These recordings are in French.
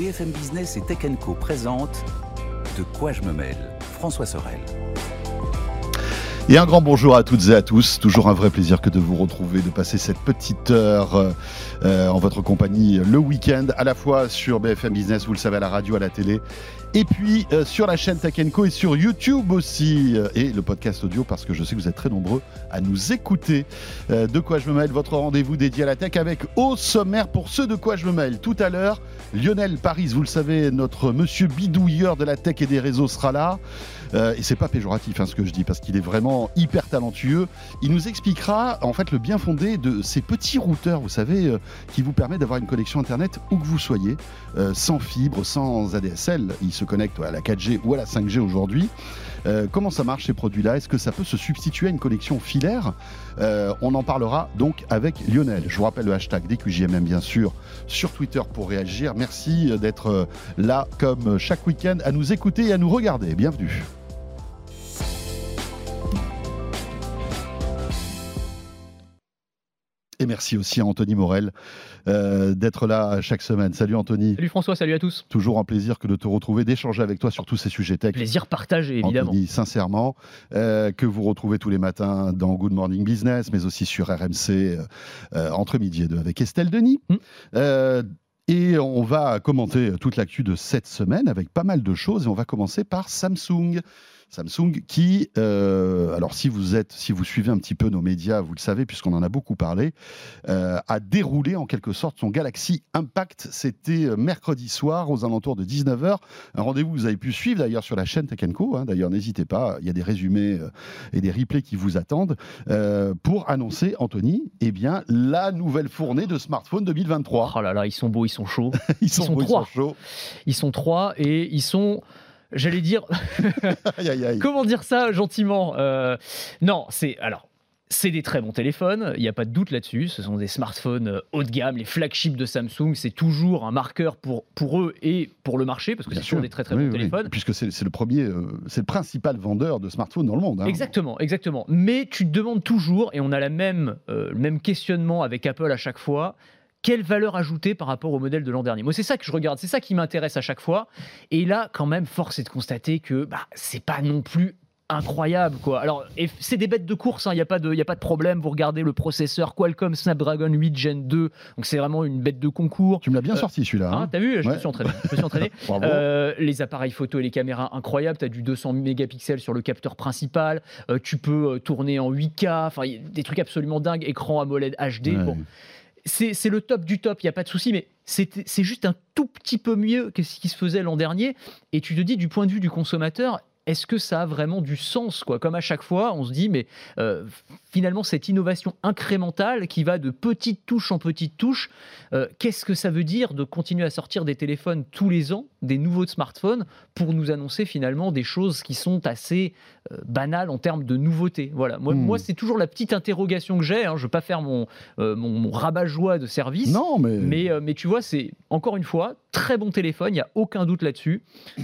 BFM Business et Tech Co présente De quoi je me mêle François Sorel. Et un grand bonjour à toutes et à tous. Toujours un vrai plaisir que de vous retrouver, de passer cette petite heure euh, en votre compagnie le week-end, à la fois sur BFM Business, vous le savez, à la radio, à la télé, et puis euh, sur la chaîne Co et sur YouTube aussi, euh, et le podcast audio, parce que je sais que vous êtes très nombreux à nous écouter. de quoi je me mêle, votre rendez-vous dédié à la tech avec au sommaire pour ceux de quoi je me mêle. Tout à l'heure, Lionel Paris, vous le savez, notre monsieur bidouilleur de la tech et des réseaux sera là. Euh, et c'est pas péjoratif hein, ce que je dis parce qu'il est vraiment hyper talentueux. Il nous expliquera en fait le bien fondé de ces petits routeurs, vous savez, euh, qui vous permettent d'avoir une connexion internet où que vous soyez, euh, sans fibre, sans ADSL. Il se connecte à la 4G ou à la 5G aujourd'hui. comment ça marche ces produits-là? Est-ce que ça peut se substituer à une connexion filaire? On en parlera donc avec Lionel. Je vous rappelle le hashtag DQJMM bien sûr sur Twitter pour réagir. Merci d'être là comme chaque week-end à nous écouter et à nous regarder. Bienvenue. Et merci aussi à Anthony Morel euh, d'être là chaque semaine. Salut Anthony. Salut François, salut à tous. Toujours un plaisir que de te retrouver, d'échanger avec toi sur tous ces sujets tech. Plaisir partagé, évidemment. Anthony, sincèrement, euh, que vous retrouvez tous les matins dans Good Morning Business, mais aussi sur RMC euh, entre midi et deux avec Estelle Denis. Hmm. et on va commenter toute l'actu de cette semaine avec pas mal de choses. Et on va commencer par Samsung. Samsung qui, euh, alors si vous êtes, si vous suivez un petit peu nos médias, vous le savez puisqu'on en a beaucoup parlé, euh, a déroulé en quelque sorte son Galaxy Impact. C'était euh, mercredi soir aux alentours de 19h. Un rendez-vous que vous avez pu suivre d'ailleurs sur la chaîne Tech Co. Hein. d'ailleurs, n'hésitez pas, il y a des résumés et des replays qui vous attendent pour annoncer, Anthony, eh bien la nouvelle fournée de smartphone 2023. Oh là là, ils sont beaux, ils sont chauds. ils, sont beaux. Ils sont chauds. Ils sont trois et ils sont j'allais dire. Comment dire ça gentiment euh, Non, c'est. Alors. C'est des très bons téléphones, il n'y a pas de doute là-dessus. Ce sont des smartphones euh, haut de gamme, les flagships de Samsung. C'est toujours un marqueur pour, pour eux et pour le marché, parce que c'est toujours des très très bons téléphones. Puisque c'est le premier, euh, c'est le principal vendeur de smartphones dans le monde. Hein. Exactement, exactement. Mais tu te demandes toujours, et on a la même, le même questionnement avec Apple à chaque fois quelle valeur ajoutée par rapport au modèle de l'an dernier Moi, c'est ça que je regarde, c'est ça qui m'intéresse à chaque fois. Et là, quand même, force est de constater que bah, c'est pas non plus incroyable quoi. Alors c'est des bêtes de course, il hein, n'y a pas de a pas de problème. Vous regardez le processeur Qualcomm Snapdragon 8 Gen 2, donc c'est vraiment une bête de concours. Tu me l'as bien euh, sorti celui-là. Hein. Hein, t'as vu, je me suis entraîné. Je me suis entraîné. euh, les appareils photo et les caméras incroyables. T'as du 200 mégapixels sur le capteur principal. Euh, tu peux tourner en 8K. Enfin des trucs absolument dingues. Écran AMOLED HD. Bon c'est le top du top, il n'y a pas de souci, mais c'est juste un tout petit peu mieux que ce qui se faisait l'an dernier. Et tu te dis, du point de vue du consommateur, est-ce que ça a vraiment du sens quoi? Comme à chaque fois, on se dit, mais euh, finalement, cette innovation incrémentale qui va de petite touche en petite touche, euh, qu'est-ce que ça veut dire de continuer à sortir des téléphones tous les ans, des nouveaux smartphones, pour nous annoncer finalement des choses qui sont assez euh, banales en termes de nouveautés? Voilà, moi, moi hmm. c'est toujours la petite interrogation que j'ai. Hein. Je ne veux pas faire mon, mon, rabat-joie de service. Non, mais... Mais, mais tu vois, c'est encore une fois, très bon téléphone, il n'y a aucun doute là-dessus.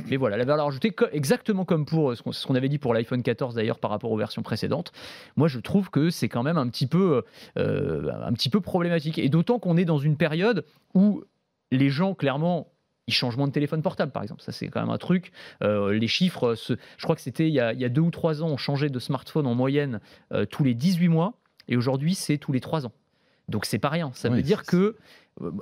Mais voilà, la valeur ajoutée, exactement comme pour ce qu'on avait dit pour l'iPhone 14 d'ailleurs par rapport aux versions précédentes, moi je trouve que c'est quand même un petit peu, euh, un petit peu problématique. Et d'autant qu'on est dans une période où les gens, clairement, ils changent moins de téléphone portable, par exemple. Ça, c'est quand même un truc. Euh, les chiffres, je crois que c'était il, y a deux ou trois ans, on changeait de smartphone en moyenne euh, tous les 18 mois. Et aujourd'hui, c'est tous les trois ans. Donc c'est pas rien. Ça veut dire que, euh,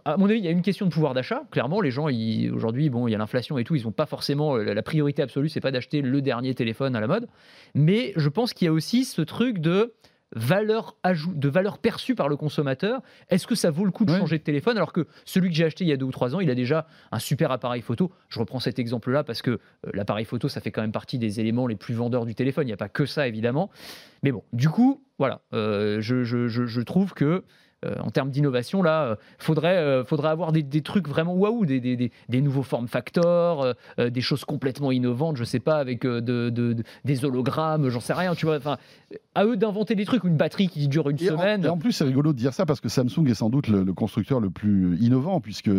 à mon avis, il y a une question de pouvoir d'achat. Clairement, les gens aujourd'hui, bon, il y a l'inflation et tout, ils n'ont pas forcément la priorité absolue, c'est pas d'acheter le dernier téléphone à la mode. Mais je pense qu'il y a aussi ce truc de valeur de valeur perçue par le consommateur. Est-ce que ça vaut le coup de changer de téléphone alors que celui que j'ai acheté il y a deux ou trois ans, il a déjà un super appareil photo. Je reprends cet exemple-là parce que euh, l'appareil photo, ça fait quand même partie des éléments les plus vendeurs du téléphone. Il n'y a pas que ça évidemment, mais bon, du coup, voilà, euh, je, je, trouve que euh, en termes d'innovation, là, euh, faudrait, euh, faudrait avoir des, trucs vraiment waouh, des, des, des, nouveaux form factors, des choses complètement innovantes, je sais pas, avec de, des hologrammes, j'en sais rien, tu vois. Enfin, à eux d'inventer des trucs, une batterie qui dure une semaine. En, et en plus, c'est rigolo de dire ça parce que Samsung est sans doute le, constructeur le plus innovant, puisque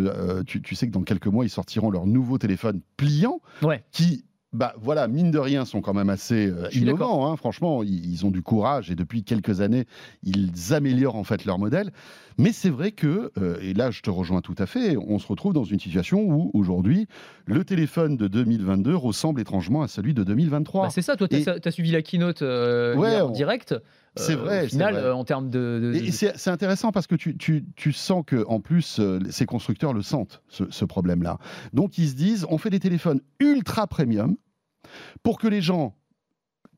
tu, tu, sais que dans quelques mois, ils sortiront leur nouveau téléphone pliant, ouais. qui bah voilà, mine de rien, sont quand même assez euh, innovants. hein. franchement, ils, ils ont du courage et depuis quelques années, ils améliorent en fait leur modèle. Mais c'est vrai que, euh, et là je te rejoins tout à fait, on se retrouve dans une situation où aujourd'hui, le téléphone de 2022 ressemble étrangement à celui de 2023. Bah, c'est ça, toi, tu as, suivi la keynote euh, Ouais, en on- direct. C'est Euh, vrai, Au c'est final, vrai. en termes de. de- c'est intéressant parce que tu, tu- tu sens que en plus ces constructeurs le sentent ce, ce problème-là. Donc ils se disent on fait des téléphones ultra premium pour que les gens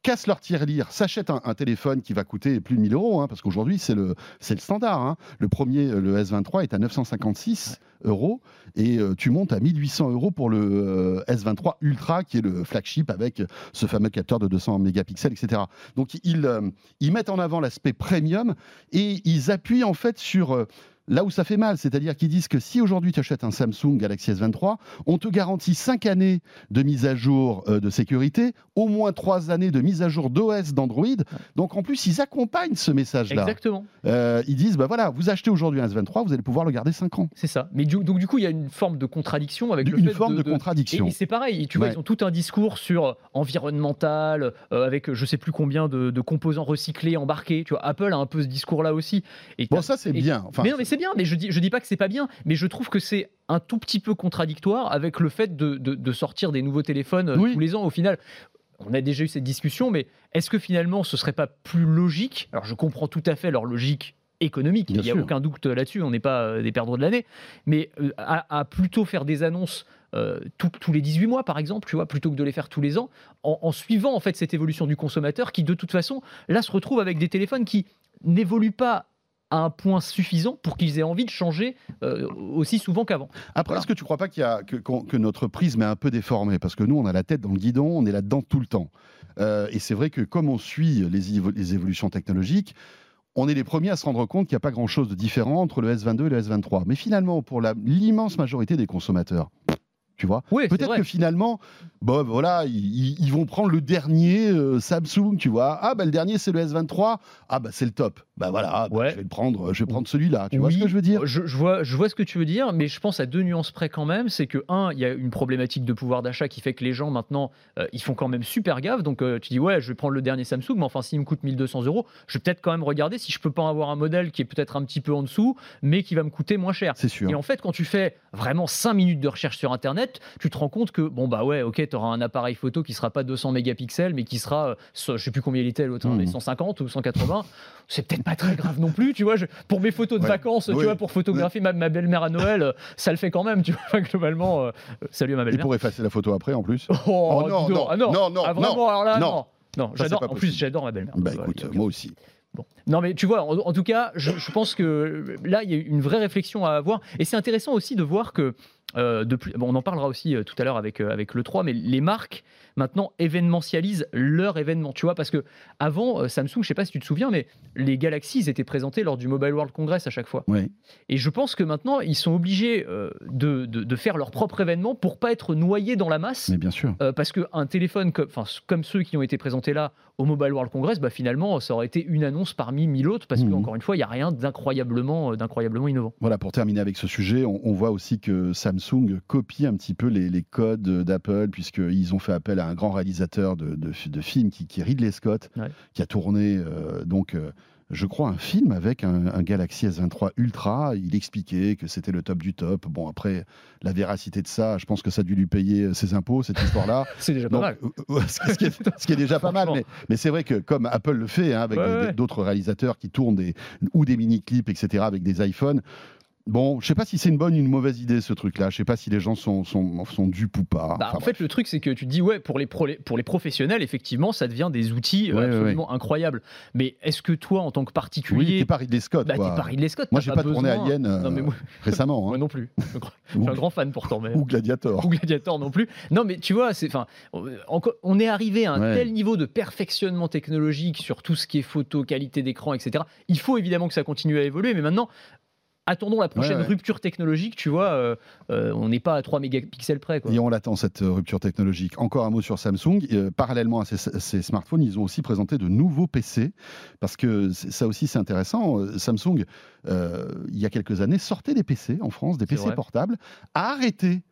cassent leur tirelire, s'achètent un, un téléphone qui va coûter plus de 1000 euros, hein, parce qu'aujourd'hui c'est le, le standard. hein. Le premier, euh, le S23, est à 956 euros et euh, tu montes à 1800 euros pour le euh, S23 Ultra, qui est le flagship avec ce fameux capteur de 200 mégapixels, etc. Donc ils, euh, ils mettent en avant l'aspect premium et ils appuient en fait sur là où ça fait mal, c'est-à-dire qu'ils disent que si aujourd'hui tu achètes un Samsung Galaxy S23, on te garantit 5 années de mise à jour euh, de sécurité, au moins 3 années de mise à jour d'OS d'Android. Donc en plus, ils accompagnent ce message-là. Exactement, Euh, ils disent, bah voilà, vous achetez aujourd'hui un S23, vous allez pouvoir le garder 5 ans. c'est ça. Mais du- donc, du coup, il y a une forme de contradiction avec le Une fait forme de, de- contradiction. Et, et c'est pareil, tu vois, Ouais. ils ont tout un discours sur environnemental, euh, avec je sais plus combien de, de composants recyclés embarqués. Tu vois, Apple a un peu ce discours-là aussi. Et Bon, ça c'est bien. Enfin, mais non, mais c'est bien. Mais je dis, je dis pas que c'est pas bien. Mais je trouve que c'est un tout petit peu contradictoire avec le fait de, de- de sortir des nouveaux téléphones euh, Oui. tous les ans. Au final, on a déjà eu cette discussion, mais est-ce que finalement ce serait pas plus logique? Alors, je comprends tout à fait leur logique économique. Il n'y a sûr. aucun doute là-dessus. On n'est pas euh, des perdreaux de l'année, mais euh, à, à plutôt faire des annonces. euh, tout- tous les 18 mois, par exemple, tu vois, plutôt que de les faire tous les ans, en, en suivant en fait cette évolution du consommateur, qui de toute façon, là, se retrouve avec des téléphones qui n'évoluent pas à un point suffisant pour qu'ils aient envie de changer euh, aussi souvent qu'avant. Après, Voilà. est-ce que tu crois pas qu'il y a, que, notre prisme est un peu déformé? Parce que nous, on a la tête dans le guidon, on est là-dedans tout le temps. Euh, et c'est vrai que comme on suit les, évo- les évolutions technologiques, on est les premiers à se rendre compte qu'il n'y a pas grand-chose de différent entre le S22 et le S23. Mais finalement, pour l'immense majorité des consommateurs, tu vois, Oui, peut-être que finalement, bon, voilà, ils, vont prendre le dernier euh, Samsung, tu vois. Ah, bah le dernier, c'est le S23. Ah, bah c'est le top. Bah voilà, bah, Ouais. je vais le prendre, je vais prendre celui-là. Tu vois ce que je veux dire? je, je vois, je vois ce que tu veux dire, mais je pense à deux nuances près quand même. C'est que, un, il y a une problématique de pouvoir d'achat qui fait que les gens maintenant, euh, ils font quand même super gaffe. Donc, euh, tu dis, ouais, je vais prendre le dernier Samsung, mais enfin, s'il me coûte 1200 euros, je vais peut-être quand même regarder si je peux pas en avoir un modèle qui est peut-être un petit peu en dessous, mais qui va me coûter moins cher. C'est sûr. Et en fait, quand tu fais vraiment 5 minutes de recherche sur Internet, tu te rends compte que, bon, bah ouais, ok, tu auras un appareil photo qui sera pas 200 mégapixels, mais qui sera, euh, je sais plus combien il était l'autre, hein, mais 150 ou 180. C'est peut-être pas très grave non plus, tu vois. je- pour mes photos de Ouais. vacances, tu vois, pour photographier ma, ma belle-mère à Noël, euh, ça le fait quand même, tu vois, globalement. euh, salut à ma Et belle-mère. pour effacer la photo après, en plus Oh, Oh, non, non, Ah non, non, non, Ah, vraiment, alors là, non. non. Non, j'adore. En plus, j'adore ma belle-mère. Bah écoute, a- moi aussi. Non, mais tu vois, en, tout cas, je, pense que là, il y a une vraie réflexion à avoir. Et c'est intéressant aussi de voir que, euh, de plus- bon, on en parlera aussi euh, tout à l'heure avec, euh, avec le 3, mais les marques, maintenant, événementialisent leur événement. Tu vois, parce que avant, euh, Samsung, je sais pas si tu te souviens, mais les Galaxies étaient présentés lors du Mobile World Congress à chaque fois. Oui. Et je pense que maintenant, ils sont obligés euh, de, de- de faire leur propre événement pour pas être noyés dans la masse. Mais bien sûr. Euh, parce qu'un téléphone comme, comme ceux qui ont été présentés là au Mobile World Congress, bah, finalement, ça aurait été une annonce parmi mille autres, parce Mhm. qu'encore une fois, il n'y a rien d'incroyablement, euh, d'incroyablement innovant. Voilà, pour terminer avec ce sujet, on, on voit aussi que Samsung copie un petit peu les, les codes d'Apple, puisqu'ils ont fait appel à un grand réalisateur de, de, de films qui, qui est Ridley Scott, Ouais. qui a tourné, euh, donc, euh, je crois, un film avec un, un Galaxy S23 Ultra. Il expliquait que c'était le top du top. Bon, après, la véracité de ça, je pense que ça a dû lui payer ses impôts, cette histoire-là. C'est déjà pas mal. euh, euh, ce, qui est, ce qui est déjà pas mal, mais, mais c'est vrai que comme Apple le fait, hein, avec Ouais, des- ouais. d'autres réalisateurs qui tournent des, ou des mini-clips, etc., avec des iPhones, bon, je sais pas si c'est une bonne ou une mauvaise idée ce truc-là, je sais pas si les gens sont, sont, sont dupes ou pas. Bah, Enfin, en fait, le truc, c'est que tu te dis, ouais, pour les, pro- pour les professionnels, effectivement, ça devient des outils euh, Ouais, ouais, absolument incroyables. Mais est-ce que toi, en tant que oui, particulier, t'es pas Ridley Scott, bah, t'es pas Ridley Scott Moi, j'ai pas tourné besoin- Alien euh, Non, mais moi, récemment, hein. moi non plus. Je suis un grand fan pourtant, mais. ou Gladiator. ou Gladiator non plus. Non, mais tu vois, c'est, on est arrivé à un tel niveau de perfectionnement technologique sur tout ce qui est photo, qualité d'écran, etc. Il faut évidemment que ça continue à évoluer, mais maintenant, attendons la prochaine Ouais, ouais. rupture technologique. Tu vois, euh, euh, on n'est pas à 3 mégapixels près. Quoi. Et on l'attend, cette euh, rupture technologique. Encore un mot sur Samsung. Euh, parallèlement à ces, ces smartphones, ils ont aussi présenté de nouveaux PC. Parce que ça aussi, c'est intéressant. Samsung, il y a quelques années, sortait des PC en France, des PC vrai. portables, a arrêté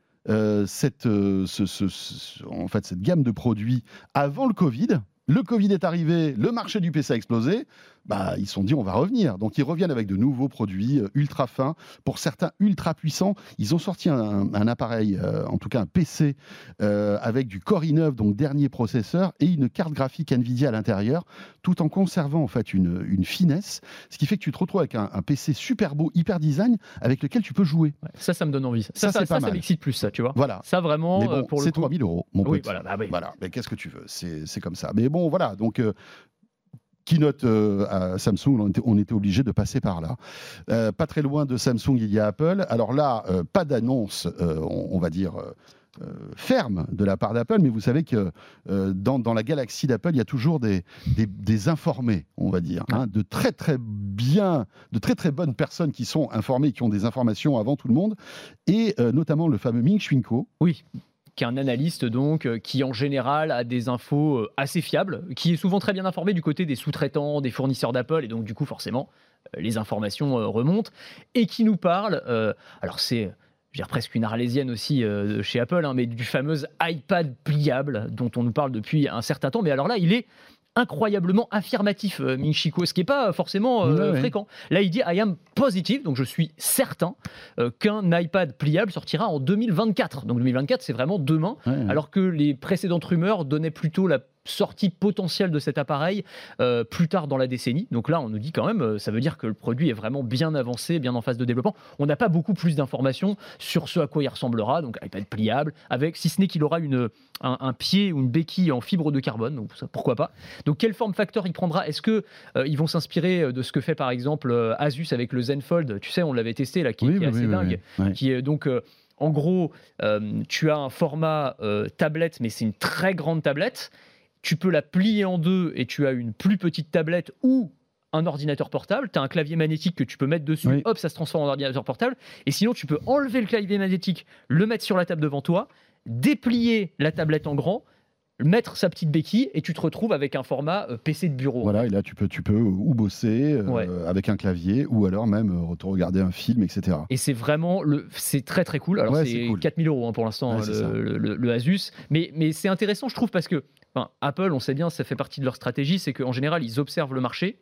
cette, ce- ce- ce- en fait, cette gamme de produits avant le Covid. Le Covid est arrivé, le marché du PC a explosé. Bah, ils se sont dit on va revenir. Donc ils reviennent avec de nouveaux produits euh, ultra fins, pour certains ultra puissants. Ils ont sorti un, un appareil, euh, en tout cas un PC, euh, avec du Core i9, donc dernier processeur, et une carte graphique Nvidia à l'intérieur, tout en conservant en fait une, une finesse, ce qui fait que tu te retrouves avec un, un PC super beau, hyper design, avec lequel tu peux jouer. Ouais, ça, ça me donne envie. Ça, Ça, ça, ça, m'excite plus, ça, tu vois. Voilà. Ça, vraiment, Mais euh, bon, pour le c'est coup. 3000 euros, mon Oui, voilà, bah oui. Voilà, mais qu'est-ce que tu veux? C'est c'est comme ça. Mais bon, voilà, donc keynote euh, à Samsung, on était, obligé de passer par là. Euh, pas très loin de Samsung, il y a Apple. Alors là, euh, pas d'annonce, euh, on, va dire. ferme de la part d'Apple, mais vous savez que dans, la galaxie d'Apple, il y a toujours des, informés, on va dire, hein, de très très bien, de très très bonnes personnes qui sont informées, qui ont des informations avant tout le monde, et notamment le fameux Ming Chi Kuo, Oui, qui est un analyste donc euh, qui en général a des infos euh, assez fiables, qui est souvent très bien informé du côté des sous-traitants, des fournisseurs d'Apple et donc du coup forcément euh, les informations remontent et qui nous parle. alors c'est presque une arlésienne aussi chez Apple, hein, mais du fameux iPad pliable dont on nous parle depuis un certain temps. Mais alors là, il est incroyablement affirmatif, euh, Ming Chi Kuo, ce qui n'est pas forcément euh, fréquent. Là, il dit I am positive, donc je suis certain euh, qu'un iPad pliable sortira en 2024. Donc 2024, c'est vraiment demain, alors que les précédentes rumeurs donnaient plutôt la sortie potentielle de cet appareil euh, plus tard dans la décennie. Donc là, on nous dit quand même, euh, ça veut dire que le produit est vraiment bien avancé, bien en phase de développement. On n'a pas beaucoup plus d'informations sur ce à quoi il ressemblera. Donc iPad pliable, avec si ce n'est qu'il aura une, un, un pied ou une béquille en fibre de carbone. Donc ça, pourquoi pas. Donc quel form factor il prendra? Est-ce que euh, ils vont s'inspirer de ce que fait par exemple euh, Asus avec le Zenfold? Tu sais, on l'avait testé là, qui, Oui, qui est oui, assez oui, dingue qui est donc en gros, euh, tu as un format euh, tablette, mais c'est une très grande tablette. Tu peux la plier en deux et tu as une plus petite tablette ou un ordinateur portable. Tu as un clavier magnétique que tu peux mettre dessus, Oui. hop, ça se transforme en ordinateur portable. Et sinon, tu peux enlever le clavier magnétique, le mettre sur la table devant toi, déplier la tablette en grand, mettre sa petite béquille et tu te retrouves avec un format euh, PC de bureau. Voilà, et là tu peux, tu peux ou bosser euh, avec un clavier ou alors même euh, regarder un film, etc. Et c'est vraiment, le, c'est très très cool. Alors Ouais, c'est c'est cool. 4000 euros hein, pour l'instant Ouais, le, le- le Asus, mais, mais c'est intéressant je trouve parce que Apple, on sait bien, ça fait partie de leur stratégie, c'est qu'en général ils observent le marché,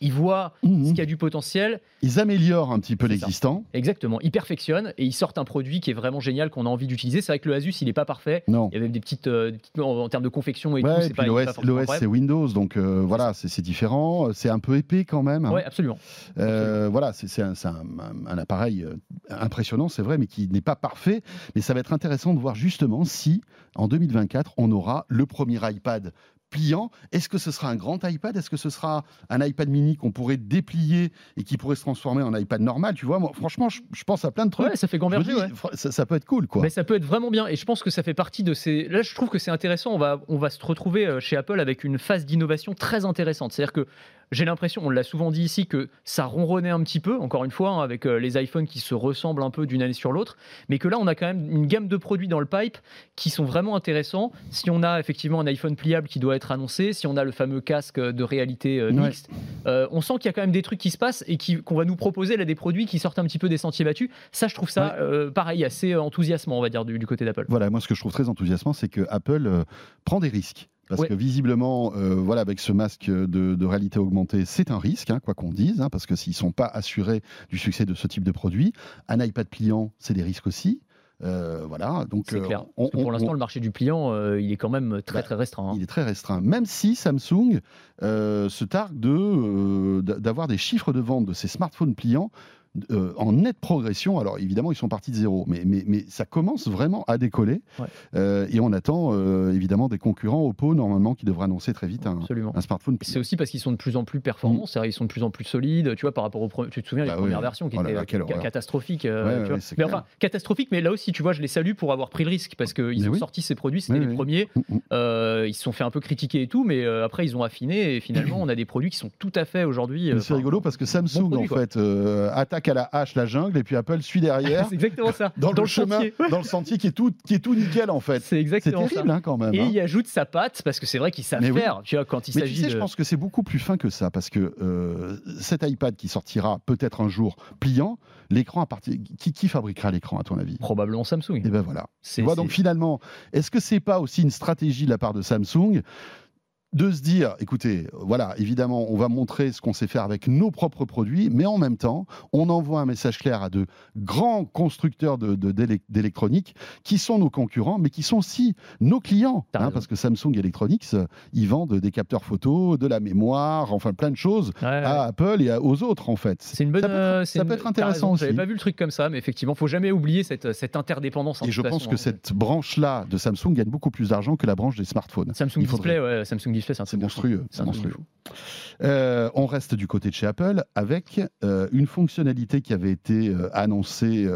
ils voient Mhm. ce qu'il y a du potentiel, Ils améliorent un petit peu l'existant. exactement, ils perfectionnent et ils sortent un produit qui est vraiment génial qu'on a envie d'utiliser. C'est vrai que le Asus il est pas parfait. Non. Il y avait des petites, euh, des petites- en, en termes de confection et Ouais, tout, et c'est puis l'OS, c'est Windows, donc euh, voilà, c'est différent. C'est un peu épais quand même. hein. Ouais, absolument. Euh, voilà, c'est un, un- appareil impressionnant, c'est vrai, mais qui n'est pas parfait. Mais ça va être intéressant de voir justement si, en 2024, on aura le premier iPad pliant. Est-ce que ce sera un grand iPad? Est-ce que ce sera un iPad mini qu'on pourrait déplier et qui pourrait se transformer en iPad normal Tu vois, moi, franchement, je, je pense à plein de trucs. Ouais, ça fait gamberger. ouais. ça peut être cool, quoi. Mais ça peut être vraiment bien et je pense que ça fait partie de ces. Là, je trouve que c'est intéressant. On va, on va se retrouver euh, chez Apple avec une phase d'innovation très intéressante. C'est-à-dire que j'ai l'impression, on l'a souvent dit ici, que ça ronronnait un petit peu, encore une fois, hein, avec euh, les iPhones qui se ressemblent un peu d'une année sur l'autre, mais que là, on a quand même une gamme de produits dans le pipe qui sont vraiment intéressants. Si on a effectivement un iPhone pliable qui doit être annoncé, si on a le fameux casque de réalité euh, mixte, euh, on sent qu'il y a quand même des trucs qui se passent et qui- qu'on va nous proposer là des produits qui sortent un petit peu des sentiers battus. Ça, je trouve ça, Ouais. pareil, assez enthousiasmant, on va dire, du, du côté d'Apple. Voilà, moi ce que je trouve très enthousiasmant, c'est que Apple prend des risques. Parce que visiblement, euh, voilà, avec ce masque de, de réalité augmentée, c'est un risque, hein, quoi qu'on dise, hein, parce que s'ils sont pas assurés du succès de ce type de produit, un iPad pliant, c'est des risques aussi. Euh, voilà, donc euh, clair. on- pour l'instant, on- le marché du pliant, euh, il est quand même très Bah, très restreint. hein. il est très restreint. Même si Samsung se targue de, d'avoir des chiffres de vente de ses smartphones pliants euh, en nette progression. Alors évidemment, ils sont partis de zéro, mais, mais, mais ça commence vraiment à décoller. Ouais. Euh, et on attend euh, évidemment des concurrents Oppo, normalement, qui devraient annoncer très vite un, un smartphone C'est aussi parce qu'ils sont de plus en plus performants, c'est-à-dire ils sont de plus en plus solides, tu vois, par rapport aux tu te souviens les Bah oui. premières versions qui Oh là étaient catastrophiques, Ouais, tu vois. mais clair. enfin catastrophiques, mais là aussi tu vois, je les salue pour avoir pris le risque parce qu'ils ont oui. sorti ces produits, c'était les premiers, Mm, mm. ils se sont fait un peu critiquer et tout, mais après ils ont affiné et finalement on a des produits qui sont tout à fait aujourd'hui. C'est rigolo parce que Samsung en fait euh, à la hache la jungle et puis Apple suit derrière c'est exactement ça. dans, le, chemin, sentier. dans le sentier qui est tout, qui est tout nickel en fait. C'est exactement terrible ça. hein, quand même. Et hein. il ajoute sa patte parce que c'est vrai qu'ils savent Mais oui. faire. Tu vois, quand il tu s'agit sais, de. je pense que c'est beaucoup plus fin que ça, parce que euh, cet iPad qui sortira peut-être un jour pliant, l'écran à partir. Qui, qui fabriquera l'écran à ton avis? Probablement Samsung. Et ben voilà. Tu vois, donc finalement, est-ce que c'est pas aussi une stratégie de la part de Samsung de se dire, écoutez, voilà, évidemment, on va montrer ce qu'on sait faire avec nos propres produits, mais en même temps, on envoie un message clair à de grands constructeurs de- de- d'élec- d'électronique qui sont nos concurrents, mais qui sont aussi nos clients. Hein, parce que Samsung Electronics, euh, ils vendent des capteurs photo, de la mémoire, enfin plein de choses Ouais, ouais. à Apple et aux autres, en fait. C'est une bonne. Ça peut être, euh, ça peut intéressant raison, J'avais aussi. pas vu le truc comme ça, mais effectivement, faut jamais oublier cette, cette interdépendance. Et je pense que hein. cette branche-là de Samsung gagne beaucoup plus d'argent que la branche des smartphones. Samsung Il Display, ouais, Samsung Display, c'est un monstrueux. C'est. Euh, on reste du côté de chez Apple avec euh, une fonctionnalité qui avait été euh, annoncée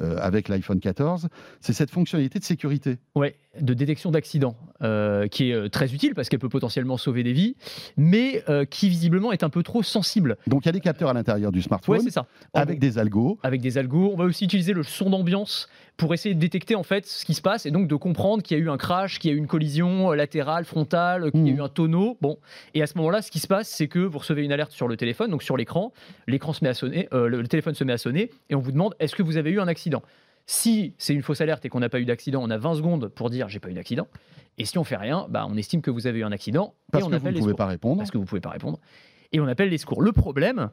euh, avec l'iPhone 14. C'est cette fonctionnalité de sécurité. Ouais, de détection d'accident, euh, qui est euh, très utile parce qu'elle peut potentiellement sauver des vies, mais euh, qui visiblement est un peu trop sensible. Donc il y a des capteurs à l'intérieur du smartphone Ouais, c'est ça. En avec des algos. avec des algos. On va aussi utiliser le son d'ambiance pour essayer de détecter en fait ce qui se passe et donc de comprendre qu'il y a eu un crash, qu'il y a eu une collision latérale, frontale, qu'il y a eu un tonneau. Bon, et à ce moment-là, ce qui se passe, c'est que vous recevez une alerte sur le téléphone, donc sur l'écran, l'écran se met à sonner, euh, le téléphone se met à sonner et on vous demande est-ce que vous avez eu un accident? Si c'est une fausse alerte et qu'on n'a pas eu d'accident, on a 20 secondes pour dire j'ai pas eu d'accident. Et si on fait rien, bah, on estime que vous avez eu un accident Parce et on que vous ne pouvez secours pas répondre. parce que vous pouvez pas répondre. Et on appelle les secours. Le problème,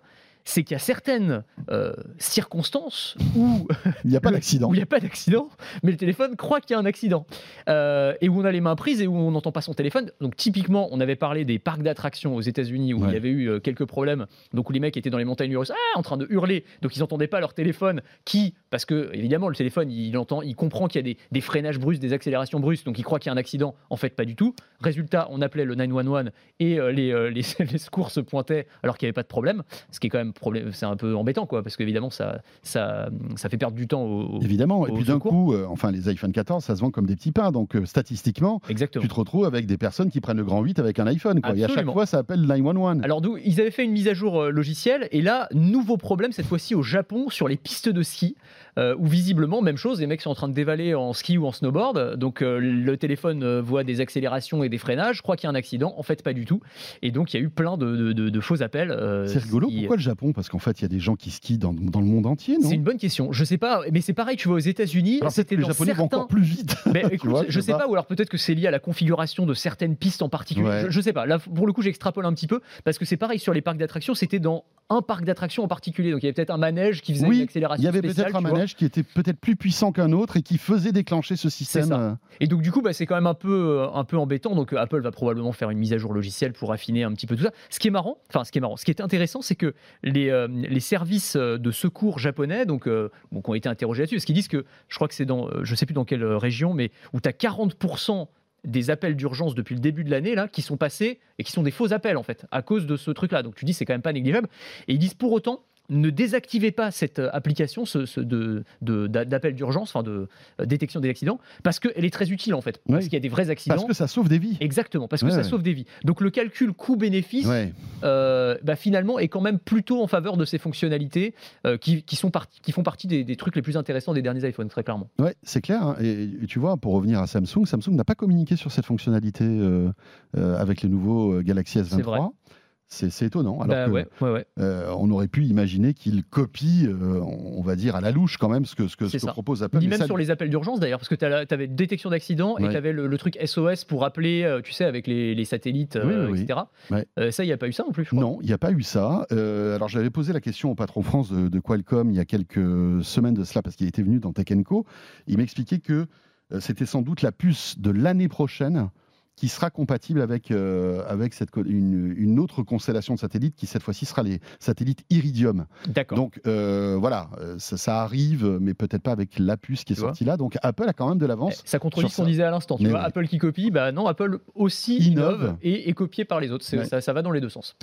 c'est qu'il y a certaines euh, circonstances où Il n'y a pas d'accident. où il n'y a pas d'accident, mais le téléphone croit qu'il y a un accident. Euh, et où on a les mains prises et où on n'entend pas son téléphone. Donc typiquement, on avait parlé des parcs d'attractions aux États-Unis où Ouais. il y avait eu euh, quelques problèmes. Donc où les mecs étaient dans les montagnes russes, ah, en train de hurler. Donc ils n'entendaient pas leur téléphone qui, parce que évidemment le téléphone, il entend, il comprend qu'il y a des, des freinages brusques, des accélérations brusques, donc il croit qu'il y a un accident. En fait, pas du tout. Résultat, on appelait le 911 et euh, les, les, les secours se pointaient alors qu'il n'y avait pas de problème. Ce qui est quand même problème, c'est un peu embêtant quoi, parce qu'évidemment ça, ça, ça fait perdre du temps au, au- Évidemment. Et puis d'un coup, euh, enfin, les iPhone 14, ça se vend comme des petits pains. Donc euh, statistiquement, Exactement. tu te retrouves avec des personnes qui prennent le grand 8 avec un iPhone. Quoi. Et à chaque fois, ça appelle 911. Alors d'où ils avaient fait une mise à jour euh, logicielle et là nouveau problème cette fois-ci au Japon sur les pistes de ski euh, où visiblement même chose les mecs sont en train de dévaler en ski ou en snowboard donc le téléphone voit des accélérations et des freinages je crois qu'il y a un accident en fait pas du tout et donc il y a eu plein de, de- de- de faux appels C'est rigolo. qui- Pourquoi le Japon Parce qu'en fait, il y a des gens qui skient dans, dans le monde entier, non? C'est une bonne question je sais pas mais c'est pareil tu vois aux États-Unis c'était les dans Japonais vont certains encore plus vite. Mais Tu écoute, vois, je sais pas. ou alors peut-être que c'est lié à la configuration de certaines pistes en particulier. Ouais. Je, je sais pas. Là, pour le coup, j'extrapole un petit peu parce que c'est pareil sur les parcs d'attractions. C'était dans un parc d'attractions en particulier. Donc il y avait peut-être un manège qui faisait Oui, une accélération Il y avait peut-être un vois. manège qui était peut-être plus puissant qu'un autre et qui faisait déclencher ce système. euh, Et donc du coup, bah, c'est quand même un peu, euh, un peu embêtant. Donc euh, Apple va probablement faire une mise à jour logicielle pour affiner un petit peu tout ça. Ce qui est marrant, enfin ce qui est marrant, ce qui est intéressant, c'est que les, euh, les services euh, de secours japonais, euh, qui ont été interrogés là-dessus, parce qu'ils disent que, je crois que c'est dans, je sais plus dans quelle région, mais où tu as 40% des appels d'urgence depuis le début de l'année là qui sont passés et qui sont des faux appels en fait à cause de ce truc là donc tu dis c'est quand même pas négligeable. Et ils disent pour autant ne désactivez pas cette euh, application ce, ce de, de- d'a- d'appel d'urgence, enfin de euh, détection des accidents, parce qu'elle est très utile en fait. Parce qu'il y a des vrais accidents. Parce que ça sauve des vies. Exactement, parce que Ouais, ça ouais. sauve des vies. Donc le calcul coût-bénéfice, Ouais. euh, bah, finalement, est quand même plutôt en faveur de ces fonctionnalités euh, qui, qui sont parti- qui font partie des, des trucs les plus intéressants des derniers iPhones, très clairement. Ouais, c'est clair. hein. Et, et tu vois, pour revenir à Samsung, Samsung n'a pas communiqué sur cette fonctionnalité euh, avec le nouveau euh, Galaxy C'est vrai. S23. C'est étonnant. Alors Bah que, ouais, ouais, ouais. euh, on aurait pu imaginer qu'il copie, euh, on va dire, à la louche quand même ce que, ce que, ce que propose Apple. Ni même ça- sur les appels d'urgence d'ailleurs, parce que tu avais détection d'accident et tu avais le, le truc SOS pour appeler, euh, tu sais, avec les, les satellites, Oui, euh, oui, oui. etc. Ça, il n'y a pas eu ça non plus, je crois. Non, il n'y a pas eu ça. Alors j'avais posé la question au patron France de, de Qualcomm il y a quelques semaines de cela parce qu'il était venu dans Tech Co. Il m'expliquait que c'était sans doute la puce de l'année prochaine qui sera compatible avec, euh, avec cette, une, une autre constellation de satellites qui cette fois-ci sera les satellites Iridium. D'accord. Donc euh, voilà, euh, ça, ça arrive, mais peut-être pas avec la puce qui est sortie là. Donc Apple a quand même de Eh, l'avance. Ça contredit ce qu'on disait à l'instant. Tu Mais vois, oui. Apple qui copie, bah non, Apple aussi Innove. innove, et est copié par les autres. Ouais. Ça, ça va dans les deux sens.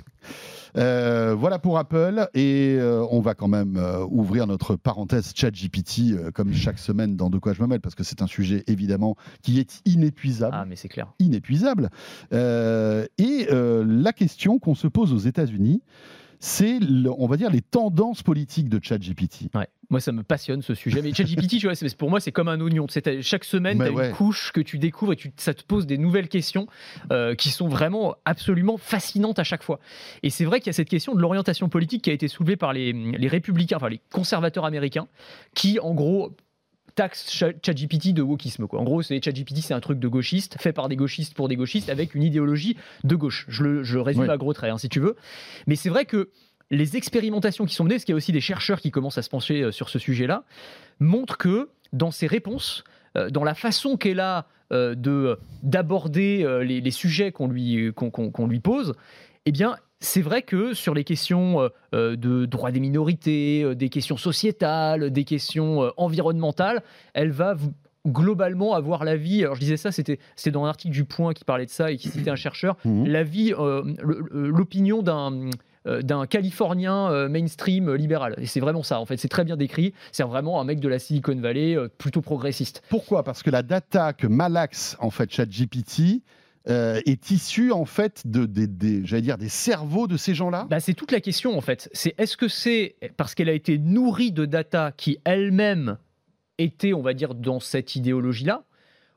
Euh, voilà pour Apple et euh, on va quand même euh, ouvrir notre parenthèse ChatGPT comme chaque semaine dans De quoi je me mêle parce que c'est un sujet évidemment qui est inépuisable. Ah, mais c'est clair. Inépuisable. Euh, et euh, la question qu'on se pose aux États-Unis, c'est, on va dire, les tendances politiques de ChatGPT. Ouais. Moi, ça me passionne ce sujet. Mais ChatGPT, tu vois, pour moi, c'est comme un oignon. chaque semaine, tu as une couche que tu découvres et tu, ça te pose des nouvelles questions euh, qui sont vraiment absolument fascinantes à chaque fois. Et c'est vrai qu'il y a cette question de l'orientation politique qui a été soulevée par les, les républicains, enfin les conservateurs américains, qui, en gros, taxe ChatGPT de wokisme. Quoi. En gros, c'est ChatGPT, c'est un truc de gauchiste, fait par des gauchistes pour des gauchistes, avec une idéologie de gauche. Je, le, je résume à gros traits, hein, si tu veux. Mais c'est vrai que les expérimentations qui sont menées, parce qu'il y a aussi des chercheurs qui commencent à se pencher euh, sur ce sujet-là, montrent que dans ses réponses, euh, dans la façon qu'elle a euh, de d'aborder les, sujets qu'on lui, qu'on lui pose, eh bien, c'est vrai que sur les questions de droits des minorités, des questions sociétales, des questions environnementales, elle va globalement avoir l'avis, alors je disais ça, c'était dans un article du Point qui parlait de ça et qui citait un chercheur, mmh. l'avis, l'opinion d'un euh, d'un Californien euh, mainstream euh, libéral. Et c'est vraiment ça, en fait. C'est très bien décrit. C'est vraiment un mec de la Silicon Valley plutôt progressiste. Pourquoi? Parce que la data que malaxe, en fait, ChatGPT, est issue en fait de, dire des cerveaux de ces gens-là? Bah, C'est toute la question en fait. C'est est-ce que c'est parce qu'elle a été nourrie de data qui elle-même était, on va dire, dans cette idéologie-là,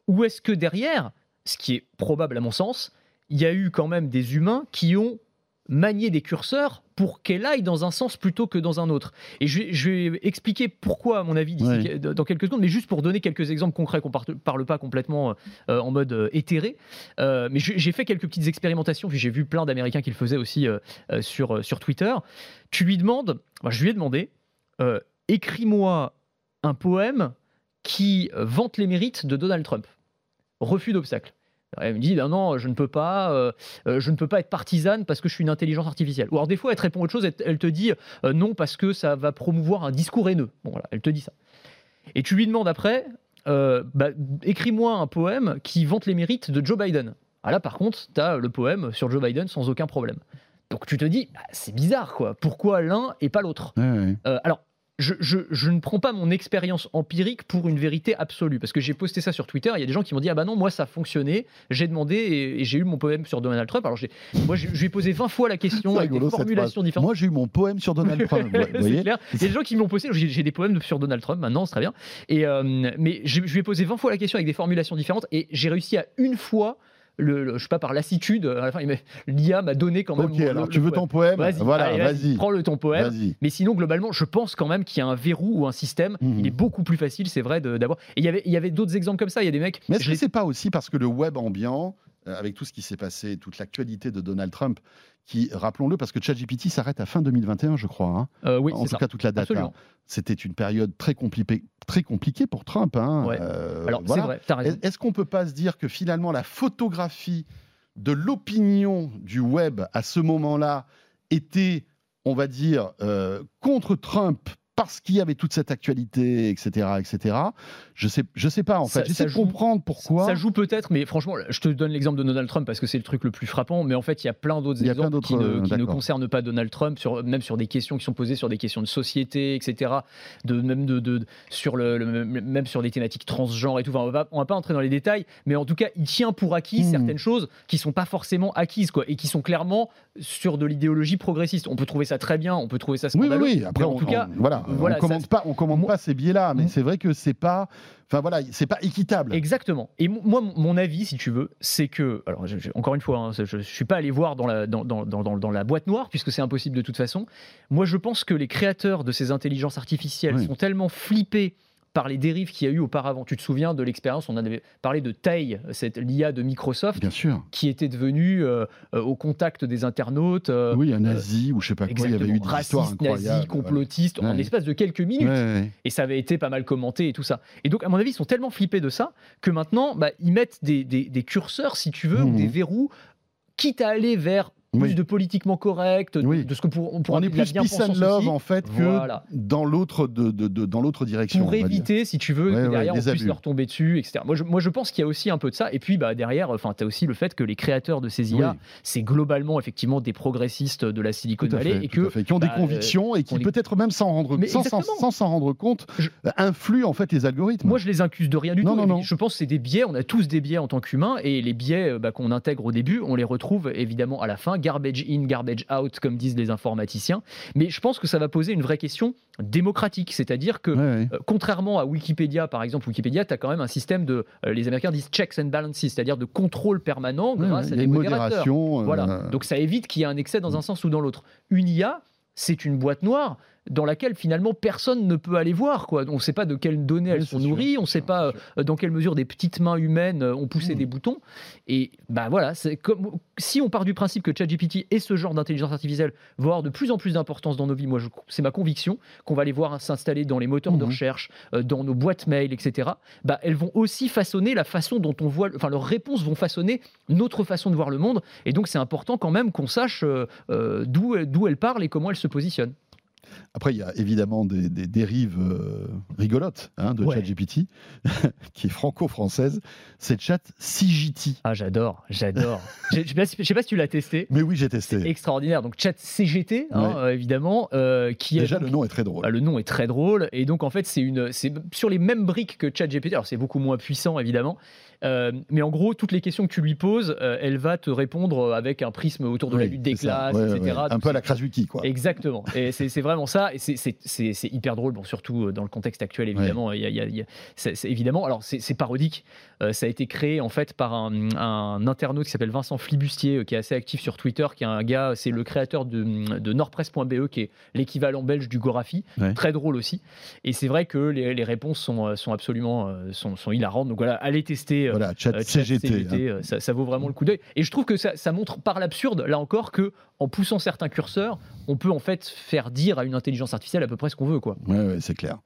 ou est-ce que derrière, ce qui est probable à mon sens, il y a eu quand même des humains qui ont manier des curseurs pour qu'elle aille dans un sens plutôt que dans un autre. Et je vais, expliquer pourquoi, à mon avis, dans quelques secondes, mais juste pour donner quelques exemples concrets qu'on ne parle pas complètement euh, en mode euh, éthéré. Euh, mais j'ai fait quelques petites expérimentations, puis j'ai vu plein d'Américains qui le faisaient aussi sur, sur Twitter. Tu lui demandes, je lui ai demandé, écris-moi un poème qui vante les mérites de Donald Trump. Refus d'obstacle. Elle me dit non, non, je ne peux pas, euh, euh, je ne peux pas être partisane parce que je suis une intelligence artificielle. Ou alors des fois, elle te répond autre chose, elle, te dit euh, non parce que ça va promouvoir un discours haineux. Bon voilà, elle te dit ça. Et tu lui demandes après, bah, écris-moi un poème qui vante les mérites de Joe Biden. Ah là, par contre, tu as le poème sur Joe Biden sans aucun problème. Donc tu te dis, bah, c'est bizarre quoi. Pourquoi l'un et pas l'autre? Alors je, ne prends pas mon expérience empirique pour une vérité absolue. Parce que j'ai posté ça sur Twitter, il y a des gens qui m'ont dit Ah bah non, moi ça a fonctionné, j'ai demandé et, j'ai eu mon poème sur Donald Trump. Alors moi je, lui ai posé 20 fois la question avec des formulations différentes. Moi j'ai eu mon poème sur Donald Trump. c'est clair. Il y a des gens qui m'ont posé, j'ai des poèmes sur Donald Trump maintenant, c'est très bien. Et, euh, mais je, je lui ai posé 20 fois la question avec des formulations différentes et j'ai réussi à une fois le, je sais pas, par lassitude, à la fin, l'IA m'a donné quand même. Ok, alors tu veux ton poème Voilà, vas-y. prends le ton poème. Mais sinon, globalement, je pense quand même qu'il y a un verrou ou un système. Mhm. Il est beaucoup plus facile, c'est vrai, d'avoir. Et y il y avait d'autres exemples comme ça. Il y a des mecs. Mais est-ce que c'est pas aussi parce que le web ambiant, avec tout ce qui s'est passé, toute l'actualité de Donald Trump, qui, rappelons-le, parce que ChatGPT s'arrête à fin 2021, je crois. Hein. Euh, oui, en tout cas, toute la data. C'était une période très compliquée, très compliquée pour Trump. Hein. Euh, Alors, c'est vrai. Est-ce qu'on peut pas se dire que finalement, la photographie de l'opinion du web à ce moment-là était, on va dire, contre Trump parce qu'il y avait toute cette actualité, etc., etc. Je sais, je sais pas en fait. J'essaie de comprendre pourquoi. Ça joue peut-être, mais franchement, je te donne l'exemple de Donald Trump parce que c'est le truc le plus frappant. Mais en fait, il y a plein d'autres exemples qui, ne, qui ne, concernent pas Donald Trump, sur, même sur des questions qui sont posées sur des questions de société, etc. De même de, de sur le, même sur des thématiques transgenres et tout. Enfin, on va, on va pas entrer dans les détails, mais en tout cas, il tient pour acquis hmm. certaines choses qui sont pas forcément acquises, quoi, et qui sont clairement sur de l'idéologie progressiste. On peut trouver ça très bien, on peut trouver ça scandaleux. Oui, oui, Après, en tout cas, voilà on commande pas, on commande pas ces biais-là, mais c'est vrai que c'est pas, enfin voilà, c'est pas équitable. Exactement. Et moi, mon avis, si tu veux, c'est que, alors encore une fois, hein, je, ne suis pas allé voir dans la dans, dans, dans, dans la boîte noire puisque c'est impossible de toute façon. Moi, je pense que les créateurs de ces intelligences artificielles sont tellement flippés par les dérives qu'il y a eu auparavant. Tu te souviens de l'expérience, on en avait parlé de Tai, cette l'IA de Microsoft, Bien sûr. qui était devenue euh, euh, au contact des internautes. Euh, oui, un nazi ou je sais pas quoi, il y avait eu des raciste, nazi, complotiste, en l'espace de quelques minutes. et ça avait été pas mal commenté et tout ça. Et donc, à mon avis, ils sont tellement flippés de ça que maintenant, bah, ils mettent des, des, curseurs, si tu veux, ou des mmh. verrous quitte à aller vers plus de politiquement correct, de, ce que pour, on pourrait on est plus peace and love en fait que dans l'autre de, de, dans l'autre direction. Pour éviter, si tu veux, que derrière on puisse leur tomber dessus, etc. Moi, je, moi, je pense qu'il y a aussi un peu de ça. Et puis, bah, derrière, enfin, tu as aussi le fait que les créateurs de ces IA, c'est globalement effectivement des progressistes de la Silicon Valley et que qui ont des bah, convictions et qui peut-être même sans rendre sans s'en rendre compte influent en fait les algorithmes. Moi, je les accuse de rien du tout. Non, non. Je pense que c'est des biais. On a tous des biais en tant qu'humains et les biais bah, qu'on intègre au début, on les retrouve évidemment à la fin garbage in, garbage out, comme disent les informaticiens. Mais je pense que ça va poser une vraie question démocratique, c'est-à-dire que Ouais, ouais. euh, contrairement à Wikipédia, par exemple, Wikipédia, tu as quand même un système de, euh, les Américains disent checks and balances, c'est-à-dire de contrôle permanent grâce ouais, à des modérateurs. modération. euh, Voilà. Donc ça évite qu'il y ait un excès dans un sens ou dans l'autre. Une IA, c'est une boîte noire dans laquelle finalement personne ne peut aller voir. Quoi. On ne sait pas de quelles données Oui, elles sont sûr. nourries, on ne sait pas euh, dans quelle mesure des petites mains humaines euh, ont poussé Mm. des boutons. Et bah voilà, comme si on part du principe que ChatGPT et ce genre d'intelligence artificielle vont avoir de plus en plus d'importance dans nos vies. Moi, c'est ma conviction qu'on va les voir s'installer dans les moteurs de Mhm. recherche, euh, dans nos boîtes mail, etc. Bah, elles vont aussi façonner la façon dont on voit, enfin leurs réponses vont façonner notre façon de voir le monde. Et donc c'est important quand même qu'on sache euh, d'où d'où elles parlent et comment elles se positionnent. Après, il y a évidemment des, des dérives euh, rigolotes hein, de Ouais. ChatGPT, qui est franco-française. C'est Chat CGT. Ah j'adore, j'adore. Je je sais pas si- je sais pas si tu l'as testé. Mais oui, j'ai testé. Extraordinaire. Donc chat CGT, hein, Ouais. euh, évidemment, euh, qui Déjà, donc- le nom est très drôle. Bah, le nom est très drôle et donc en fait c'est une c'est sur les mêmes briques que ChatGPT. Alors c'est beaucoup moins puissant évidemment, Euh, mais en gros toutes les questions que tu lui poses, euh, elle va te répondre avec un prisme autour de la lutte des classes, Ouais, etc. ouais. Un peu à la Krasuki, quoi. Exactement. Et c'est vraiment ça. Et c'est- hyper drôle, bon, surtout euh, dans le contexte actuel, évidemment. Il y a- il y évidemment, alors c'est parodique. Euh, ça a été créé en fait par un, un internaute qui s'appelle Vincent Flibustier, euh, qui est assez actif sur Twitter, qui est un gars, c'est le créateur de, de nordpresse.be, qui est l'équivalent belge du Gorafi. Très drôle aussi. Et c'est vrai que les, les réponses sont, euh, sont absolument euh, sont, sont hilarantes. Donc voilà, allez tester. Euh, Voilà, Chat euh, chat CGT. hein. euh, ça, ça vaut vraiment le coup d'œil. Et je trouve que ça, ça montre par l'absurde, là encore, que en poussant certains curseurs, on peut en fait faire dire à une intelligence artificielle à peu près ce qu'on veut, quoi. Ouais, ouais, c'est clair.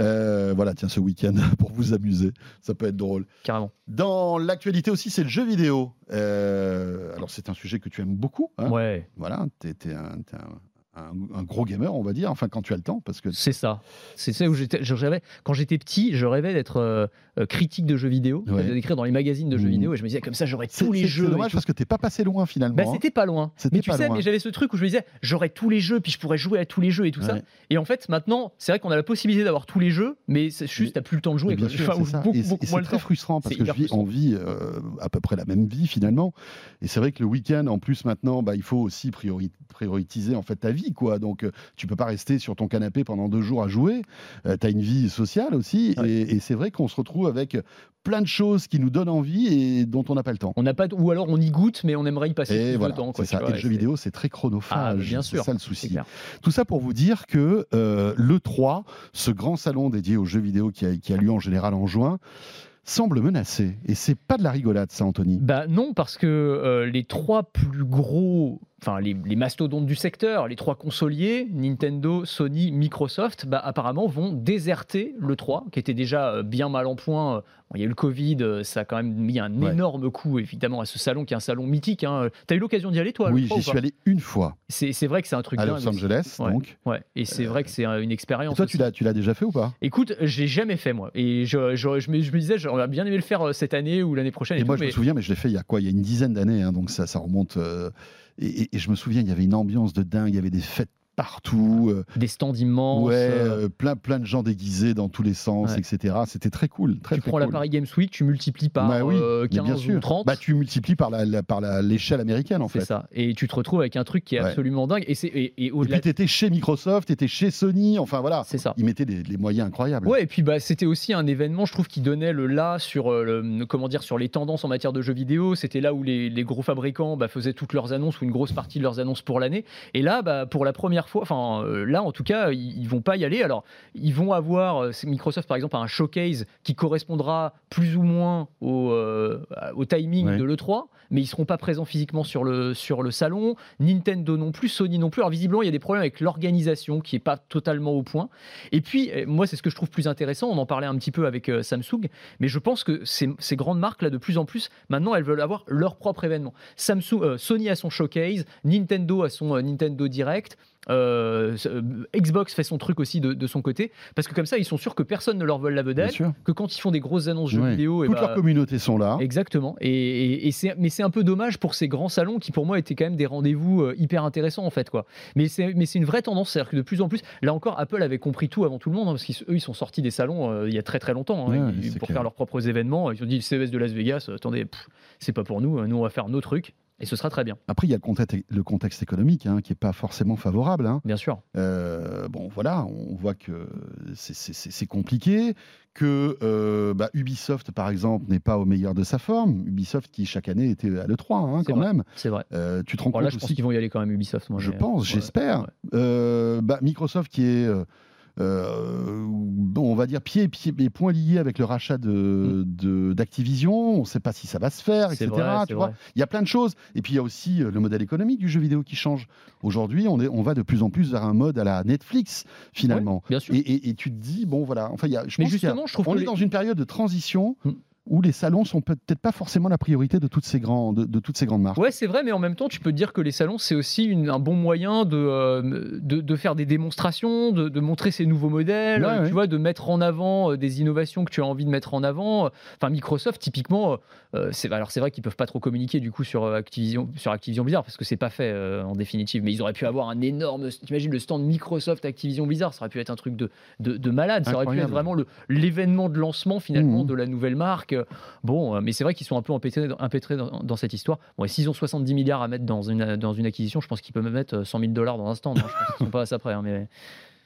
Euh, voilà, tiens, ce week-end, pour vous amuser, ça peut être drôle. Carrément. Dans l'actualité aussi, c'est le jeu vidéo. Euh, alors, c'est un sujet que tu aimes beaucoup. hein. Ouais, Voilà, un, t'es un- un- un gros gamer, on va dire, enfin, quand tu as le temps, parce que c'est ça. C'est ça où j'étais. je rêvais- Quand j'étais petit, je rêvais d'être euh, euh, critique de jeux vidéo, Ouais. d'écrire dans les magazines de jeux Mhm. vidéo, et je me disais comme ça, j'aurais tous les jeux. c'est dommage parce que t'es pas passé loin finalement. Bah, hein. c'était pas loin. Mais tu sais, loin. mais j'avais ce truc où je me disais, j'aurais tous les jeux, puis je pourrais jouer à tous les jeux et tout ça. Et en fait, maintenant, c'est vrai qu'on a la possibilité d'avoir tous les jeux, mais c'est juste, t'as plus le temps de jouer. Mais bien quoi. sûr, Enfin, c'est beaucoup, beaucoup très temps. frustrant parce que je vis, on vit euh, à peu près la même vie finalement. Et c'est vrai que le week-end, en plus maintenant, bah, il faut aussi priori- prioriser en fait ta vie, quoi. Donc euh, tu peux pas rester sur ton canapé pendant deux jours à jouer. tu as une vie sociale aussi, Ouais. et, et c'est vrai qu'on se retrouve avec plein de choses qui nous donnent envie et dont on n'a pas le temps. On n'a pas, ou alors on y goûte, mais on aimerait y passer Et plus voilà, de temps. quoi, c'est ça. Et le jeu c'est- vidéo, c'est très chronophage. Ah, bien C'est sûr. ça le c'est souci. Tout ça pour vous dire que euh, le 3, ce grand salon dédié aux jeux vidéo qui a, qui a lieu en général en juin, semble menacé. Et c'est pas de la rigolade, ça, Anthony. Bah non, parce que euh, les trois plus gros, enfin les, les mastodontes du secteur, les trois consoliers, Nintendo, Sony, Microsoft, bah, apparemment vont déserter le 3, qui était déjà euh, bien mal en point. Euh, bon, Il y a eu le Covid, euh, ça a quand même mis un Ouais. énorme coup évidemment à ce salon qui est un salon mythique. Hein. T'as eu l'occasion d'y aller toi oui, 3 j'y suis allé une fois C'est vrai que c'est un truc à Los. Angeles, Ouais. donc. Ouais, et c'est vrai que c'est une Et expérience. toi, aussi. tu l'as, tu déjà fait ou pas? Écoute, j'ai jamais fait moi, et je, je, je me, je me disais j'aurais bien aimé le faire cette année ou l'année prochaine. Et, Et moi, tout, je me mais- souviens, mais je l'ai fait il y a quoi? Il y a une dizaine d'années, hein, donc ça, ça remonte. euh, et, je me souviens, il y avait une ambiance de dingue, il y avait des fêtes partout, euh, des stands immenses. ouais, euh, euh, plein, plein de gens déguisés dans tous les sens, Ouais. etc. C'était très cool, très tu très prends cool. la Paris Games Week, tu multiplies par Bah oui, euh, mais 15 bien sûr. ou 30. Bah, tu multiplies par la, la- par la- l'échelle américaine, en c'est fait. ça. Et tu te retrouves avec un truc qui est Ouais. absolument dingue. Et, c'est, et, et Et au-delà puis, tu étais chez Microsoft, tu étais chez Sony, enfin voilà. c'est ça. Ils mettaient des, des moyens incroyables. Ouais, et puis bah, c'était aussi un événement, je trouve, qui donnait le là sur, le, comment dire, sur les tendances en matière de jeux vidéo. C'était là où les, les gros fabricants bah, faisaient toutes leurs annonces ou une grosse partie de leurs annonces pour l'année. Et là, bah, pour la première enfin euh, là en tout cas, ils, ils vont pas y aller. Alors, ils vont avoir, euh, Microsoft par exemple, a un showcase qui correspondra plus ou moins au, euh, au timing Ouais. de l'E3, mais ils seront pas présents physiquement sur le, sur le salon. Nintendo non plus, Sony non plus. Alors visiblement, il y a des problèmes avec l'organisation qui est pas totalement au point. Et puis, moi, c'est ce que je trouve plus intéressant. On en parlait un petit peu avec euh, Samsung, mais je pense que ces, ces grandes marques, là, de plus en plus, maintenant, elles veulent avoir leur propre événement. Samsung, euh, Sony a son showcase, Nintendo a son Nintendo Direct. Euh, euh, Xbox fait son truc aussi de, de son côté parce que comme ça ils sont sûrs que personne ne leur vole la vedette que quand ils font des grosses annonces jeux Ouais. vidéo et Toutes bah, leurs communautés sont là. Exactement. Et, et- et c'est, mais c'est un peu dommage pour ces grands salons qui, pour moi, étaient quand même des rendez-vous euh, hyper intéressants, en fait. Quoi. Mais, c'est, mais c'est une vraie tendance. C'est-à-dire que de plus en plus, là encore, Apple avait compris tout avant tout le monde, hein, parce qu'eux, ils sont sortis des salons euh, il y a très très longtemps, hein, Ouais, pour clair. faire leurs propres événements. Ils ont dit le CES de Las Vegas, attendez, pff, c'est pas pour nous, nous, on va faire nos trucs. Et ce sera très bien. Après, il y a le contexte, le contexte économique hein, qui n'est pas forcément favorable. hein. Bien sûr. Euh, bon, voilà, on voit que c'est- compliqué, que euh, bah, Ubisoft, par exemple, n'est pas au meilleur de sa forme. Ubisoft qui, chaque année, était à l'E3, hein, quand vrai. même. C'est vrai. Euh, tu te rends Bon, là, compte je pense aussi qu'ils vont y aller quand même, Ubisoft. Moi, Je pense, ouais, j'espère. ouais. Euh, bah, Microsoft qui est, on va dire, pieds pieds et poings liés avec le rachat de- de- d'Activision. on ne sait pas si ça va se faire, Mm. Etc. vrai, tu c'est vois. vrai. Il y a plein de choses. Et puis il y a aussi euh, le modèle économique du jeu vidéo qui change. Aujourd'hui, on, est- on va de plus en plus vers un mode à la Netflix, finalement. Bien sûr. Et, et- et tu te dis, bon, voilà. Enfin, il y a, je Mais pense a- justement, je trouve on que est les- dans une période de transition Mm. Où les salons sont peut-être pas forcément la priorité de toutes ces, grands, de, de toutes ces grandes marques. Ouais, c'est vrai, mais en même temps, tu peux te dire que les salons, c'est aussi une- un bon moyen de, euh, de, de faire des démonstrations, de, de montrer ces nouveaux modèles, Ouais, euh, ouais. tu vois, de mettre en avant euh, des innovations que tu as envie de mettre en avant. Enfin, Microsoft, typiquement, euh, c'est alors c'est vrai qu'ils peuvent pas trop communiquer du coup sur Activision, sur Activision Blizzard parce que c'est pas fait euh, en définitive, mais ils auraient pu avoir un énorme. T'imagines le stand Microsoft Activision Blizzard, ça aurait pu être un truc de, de, de malade, ça aurait pu être vraiment le- l'événement de lancement finalement Mhm. de la nouvelle marque. Bon, euh, mais c'est vrai qu'ils sont un peu empêtrés, dans- cette histoire. Bon, et s'ils ont 70 milliards à mettre dans une, dans une acquisition, je pense qu'ils peuvent même mettre euh, 100 000 dollars dans un stand. hein. Je pense qu'ils sont pas à ça près. hein, mais...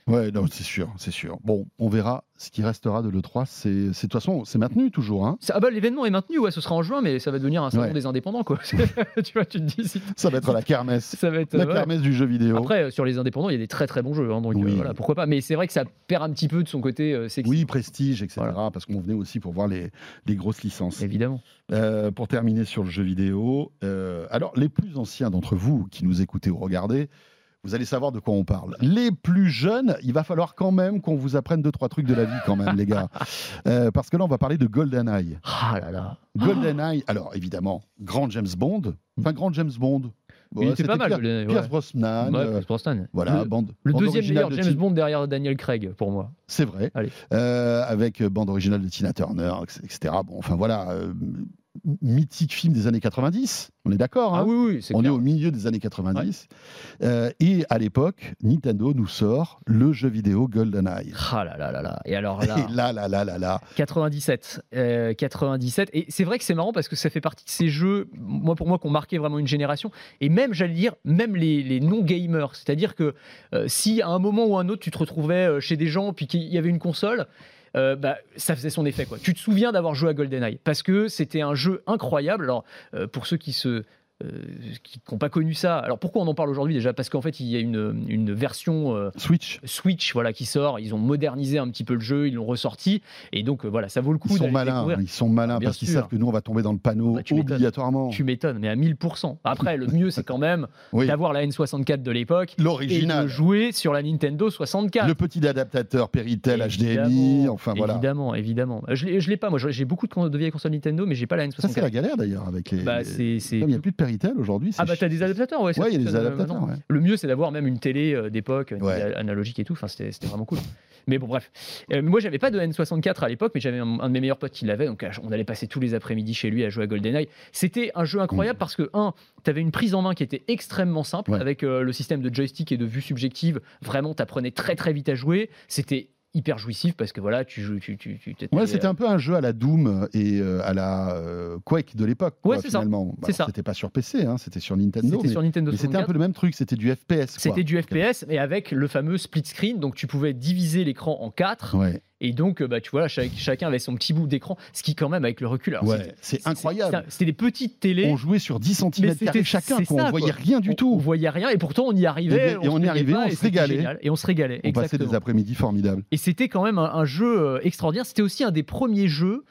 Ouais, non, c'est sûr, c'est sûr. Bon, on verra ce qui restera de l'E3. C'est, c'est- de toute façon, c'est maintenu toujours. Hein. Ça- ah bah, l'événement est maintenu, ouais, ce sera en juin, mais ça va devenir un salon Ouais. des indépendants, quoi. tu vois, tu te dis, si- Ça va être la kermesse. ça va être. La ouais. kermesse du jeu vidéo. Après, euh, sur les indépendants, il y a des très très bons jeux, hein, donc euh, voilà, pourquoi pas. Mais c'est vrai que ça perd un petit peu de son côté euh, sexy. oui, prestige, etc. Voilà. Parce qu'on venait aussi pour voir les, les grosses licences. Évidemment. Euh, pour terminer sur le jeu vidéo, alors les plus anciens d'entre vous qui nous écoutez ou regardez, vous allez savoir de quoi on parle. Les plus jeunes, il va falloir quand même qu'on vous apprenne deux trois trucs de la vie quand même, les gars, Euh, parce que là on va parler de GoldenEye. Ah là là. GoldenEye, alors évidemment, grand James Bond, enfin grand James Bond. Il Ouais, était pas mal. Pierce, Pierce ouais. Brosnan. Ouais, euh, Pierce Brosnan. voilà, Le, bande. le bande deuxième meilleur de James Bond derrière Daniel Craig, pour moi. C'est vrai. Allez. Euh, avec bande originale de Tina Turner, etc. Bon, enfin voilà, euh, mythique film des années 90. On est d'accord. Ah hein oui, oui, c'est On est au milieu des années 90. Euh, et à l'époque, Nintendo nous sort le jeu vidéo GoldenEye. Ah là là là là. Et alors là. Et là, là, là, là, là. 97. euh, 97. Et c'est vrai que c'est marrant parce que ça fait partie de ces jeux, moi pour moi, qui ont marqué vraiment une génération. Et même, j'allais dire, même les, les non-gamers. C'est-à-dire que euh, si à un moment ou un autre, tu te retrouvais chez des gens puis qu'il y avait une console. Euh, bah, ça faisait son effet. Quoi. Tu te souviens d'avoir joué à GoldenEye? Parce que c'était un jeu incroyable. Alors, euh, pour ceux qui se qui n'ont pas connu ça. Alors pourquoi on en parle aujourd'hui déjà? Parce qu'en fait il y a une, une version euh, Switch. Switch voilà qui sort. Ils ont modernisé un petit peu le jeu, ils l'ont ressorti et donc euh, voilà ça vaut le coup. Ils sont malins, découvrir. ils sont malins Bien parce qu'ils savent que nous, on va tomber dans le panneau Bah, tu obligatoirement. Tu m'étonnes, mais à 1000%. Après, le mieux, c'est quand même Oui, d'avoir la N64 de l'époque et de l'original. jouer sur la Nintendo 64. Le petit adaptateur Péritel HDMI, enfin voilà. Évidemment, évidemment. Je l'ai je l'ai pas, moi j'ai beaucoup de, vieilles consoles Nintendo, mais j'ai pas la Ça, c'est N64. la galère d'ailleurs avec les. Bah, les- c'est- il n'y a plus de Péritel aujourd'hui. Ah bah t'as des adaptateurs, ouais. Ouais, il y a des euh, adaptateurs. ouais. Le mieux, c'est d'avoir même une télé euh, d'époque, Ouais. télé analogique et tout. Enfin, c'était vraiment cool. Mais bon, bref. Euh, moi, j'avais pas de N64 à l'époque, mais j'avais un, un de mes meilleurs potes qui l'avait. Donc, euh, on allait passer tous les après-midi chez lui à jouer à GoldenEye. C'était un jeu incroyable parce que, un, t'avais une prise en main qui était extrêmement simple Ouais. avec euh, le système de joystick et de vue subjective. Vraiment, t'apprenais très très vite à jouer. C'était hyper jouissif parce que voilà, tu joues, tu, tu, tu Ouais, euh, c'était un peu un jeu à la Doom et euh, à la euh, Quake de l'époque. Ouais, c'est ça. Bah, ça. C'était pas sur PC, hein, c'était sur Nintendo. C'était sur Nintendo c'était un 64. peu le même truc, c'était du FPS. C'était du FPS, mais avec le fameux split screen. Donc, tu pouvais diviser l'écran en quatre. Ouais, Et donc, euh, bah, tu vois, chaque- chacun avait son petit bout d'écran, ce qui, quand même, avec le recul, ouais, c'est incroyable. c'était- des petites télés. On jouait sur 10 mais cm chacun, quoi, ça, on voyait quoi. rien du On- On tout. voyait rien, et pourtant on y arrivait. Et- et on y arrivait, pas, on se régalait. génial, Et on se régalait. On passait des après-midi formidables. Et c'était quand même un, un jeu euh, extraordinaire. C'était aussi un des premiers jeux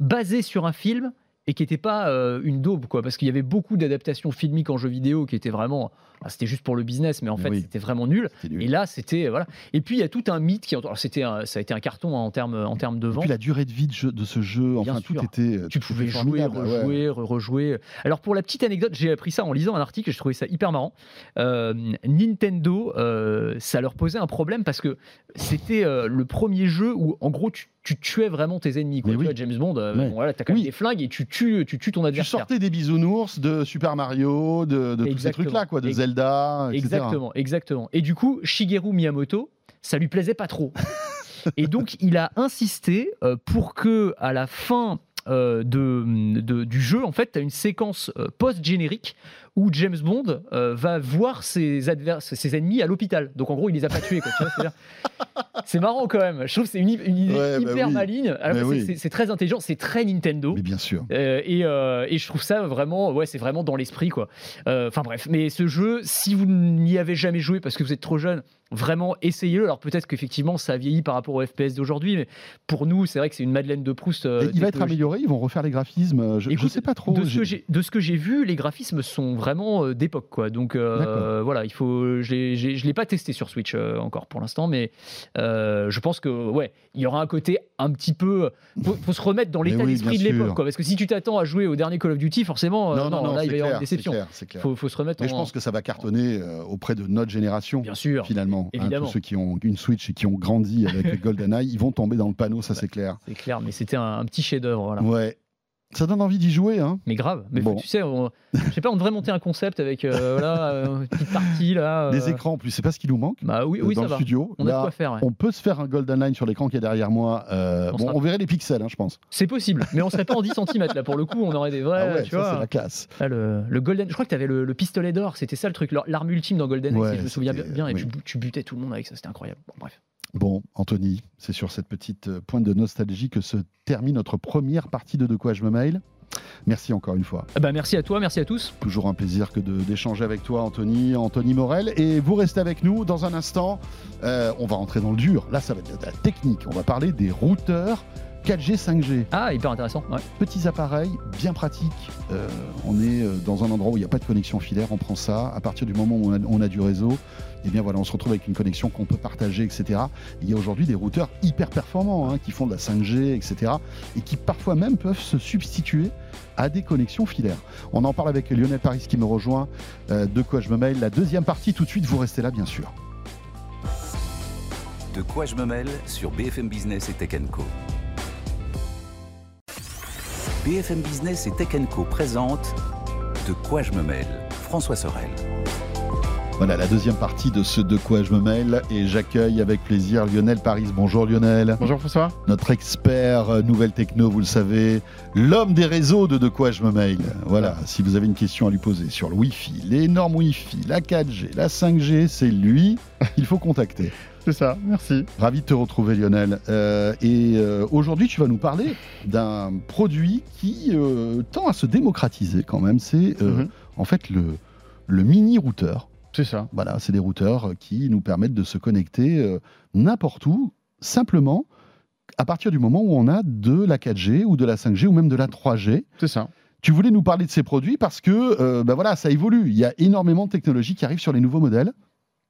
basés sur un film et qui n'était pas euh, une daube, quoi, parce qu'il y avait beaucoup d'adaptations filmiques en jeux vidéo qui étaient vraiment, ah, c'était juste pour le business, mais en fait oui. c'était vraiment nul. Et là, c'était voilà. Et puis il y a tout un mythe qui, alors, c'était, ça a été un carton hein, en termes en termes de Et vente. puis la durée de vie de, jeu- de ce jeu, Bien enfin sûr. tout était. Tu tout pouvais jouer, ouais. rejouer, re- rejouer. Alors pour la petite anecdote, j'ai appris ça en lisant un article, j'ai trouvé ça hyper marrant. Euh, Nintendo, euh, ça leur posait un problème parce que c'était euh, le premier jeu où en gros tu, tu tuais vraiment tes ennemis. Quoi. Tu oui. vois, James Bond, euh, Ouais. bon, voilà, t'as quand même Oui. des flingues et tu tues, tu tues ton Tu adversaire. sortais des bisounours de Super Mario, de, de tous ces trucs-là, quoi, de Ex- Zelda, etc. Exactement, exactement. Et du coup, Shigeru Miyamoto, ça lui plaisait pas trop. et donc, il a insisté euh, pour que, à la fin euh, de, de- du jeu, en fait, tu as une séquence euh, post-générique où James Bond euh, va voir ses, advers ses ennemis à l'hôpital. Donc en gros, il les a pas tués. C'est marrant quand même. Je trouve que c'est une, une idée Ouais, bah hyper oui. maligne. C'est- oui. c'est c'est très intelligent, c'est très Nintendo. Mais bien sûr. Euh, et, euh, et je trouve ça vraiment, ouais, c'est vraiment dans l'esprit, quoi. Enfin bref, mais ce jeu, si vous n'y avez jamais joué parce que vous êtes trop jeune, vraiment essayez-le. Alors peut-être qu'effectivement ça a vieilli par rapport au FPS d'aujourd'hui, mais pour nous, c'est vrai que c'est une Madeleine de Proust. euh, il va être amélioré, ils vont refaire les graphismes. Je, Écoute, sais pas trop. De ce, que j'ai, de ce que j'ai vu, les graphismes sont vraiment euh, d'époque, quoi. Donc euh, voilà, il faut. Je l'ai, pas testé sur Switch euh, encore pour l'instant, mais je pense que ouais, il y aura un côté un petit peu. Faut, faut se remettre dans l'état oui, d'esprit de l'époque, quoi. Parce que si tu t'attends à jouer au dernier Call of Duty, forcément, euh, non, là il va y avoir une déception. C'est clair. Faut, faut se remettre Mais en. je pense que ça va cartonner auprès de notre génération. Bien sûr. Finalement, Hein, Évidemment. tous ceux qui ont une Switch et qui ont grandi avec GoldenEye, ils vont tomber dans le panneau, ça c'est clair. C'est clair, mais c'était un, un petit chef-d'œuvre, voilà. Ouais, ça donne envie d'y jouer, hein. Mais grave. Mais Bon. tu sais, on- je sais pas, on devrait monter un concept avec euh, voilà, euh, une petite partie là. Les euh, écrans en plus, c'est pas ce qui nous manque Bah oui, euh, oui, dans ça le va. studio. On a de quoi faire. ouais. on peut se faire un Golden Line sur l'écran qui est derrière moi. Euh, On bon, on verrait les pixels, hein, je pense. C'est possible, mais on serait pas en 10 cm là pour le coup, on aurait des vrais. ah ouais, tu ça vois, c'est la classe. Là, le, le Golden. Je crois que tu avais le, le pistolet d'or, c'était ça le truc, l'ar- l'arme ultime dans Golden Ouais, si je me souviens bien, bien, et oui. tu, tu butais tout le monde avec ça, c'était incroyable. Bon, bref. Bon, Anthony, c'est sur cette petite euh, pointe de nostalgie que se termine notre première partie de De quoi je me mail. Merci encore une fois. Ah bah, merci à toi, merci à tous. Toujours un plaisir que d'échanger avec toi, Anthony, Anthony Morel. Et vous restez avec nous dans un instant. euh, on va rentrer dans le dur. Là, ça va être de la technique. On va parler des routeurs 4G, 5G. Ah, hyper intéressant. Ouais. Petits appareils, bien pratiques. Euh, on est dans un endroit où il n'y a pas de connexion filaire. On prend ça. À partir du moment où on a, on a du réseau, eh bien voilà, on se retrouve avec une connexion qu'on peut partager, etc. Il y a aujourd'hui des routeurs hyper performants hein, qui font de la 5G, etc. Et qui parfois même peuvent se substituer à des connexions filaires. On en parle avec Lionel Paris qui me rejoint. Euh, de quoi je me mail La deuxième partie, tout de suite, vous restez là, bien sûr. De quoi je me mêle sur BFM Business et Tech Co. BFM Business et Tech Co présente De quoi je me mêle François Sorel. Voilà la deuxième partie de ce De quoi je me mail. Et j'accueille avec plaisir Lionel Paris. Bonjour Lionel. Bonjour François. notre expert euh, nouvelle techno, vous le savez, l'homme des réseaux de De quoi je me mail. Voilà, si vous avez une question à lui poser sur le Wi-Fi, les normes Wi-Fi, la 4G, la 5G, c'est lui qu'il faut contacter. C'est ça, merci. Ravi de te retrouver Lionel. Euh, et euh, aujourd'hui, tu vas nous parler d'un produit qui euh, tend à se démocratiser quand même. C'est Mhm. en fait le, le mini routeur. C'est ça. Voilà, c'est des routeurs qui nous permettent de se connecter euh, n'importe où, simplement à partir du moment où on a de la 4G ou de la 5G ou même de la 3G. C'est ça. Tu voulais nous parler de ces produits parce que euh, bah voilà, ça évolue. Il y a énormément de technologies qui arrivent sur les nouveaux modèles.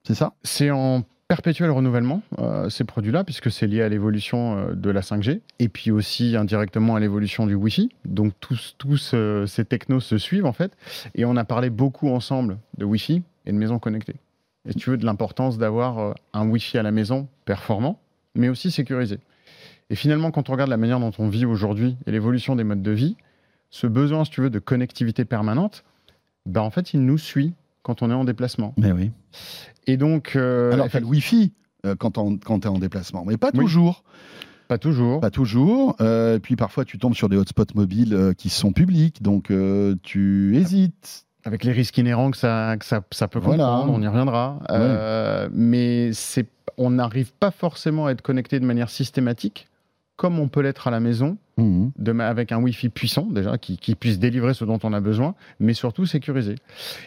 C'est ça? C'est en perpétuel renouvellement, euh, ces produits-là, puisque c'est lié à l'évolution euh, de la 5G, et puis aussi indirectement à l'évolution du Wi-Fi. Donc tous, tous euh, ces technos se suivent en fait. Et on a parlé beaucoup ensemble de Wi-Fi et de maisons connectées. Et si tu veux, de l'importance d'avoir euh, un Wi-Fi à la maison performant, mais aussi sécurisé. Et finalement, quand on regarde la manière dont on vit aujourd'hui et l'évolution des modes de vie, ce besoin, si tu veux, de connectivité permanente, ben en fait, il nous suit quand on est en déplacement. Mais oui. Et donc, euh, Alors, tu as le Wi-Fi euh, quand tu es en déplacement, mais pas Oui. toujours. pas toujours. Pas toujours. Euh, puis parfois, tu tombes sur des hotspots mobiles euh, qui sont publics, donc euh, tu hésites. Avec les risques inhérents que ça, que ça, ça peut Voilà. comprendre, on y reviendra. Euh, mais c'est, on n'arrive pas forcément à être connecté de manière systématique, comme on peut l'être à la maison, Mhm. de avec un Wi-Fi puissant déjà, qui, qui puisse délivrer ce dont on a besoin, mais surtout sécurisé.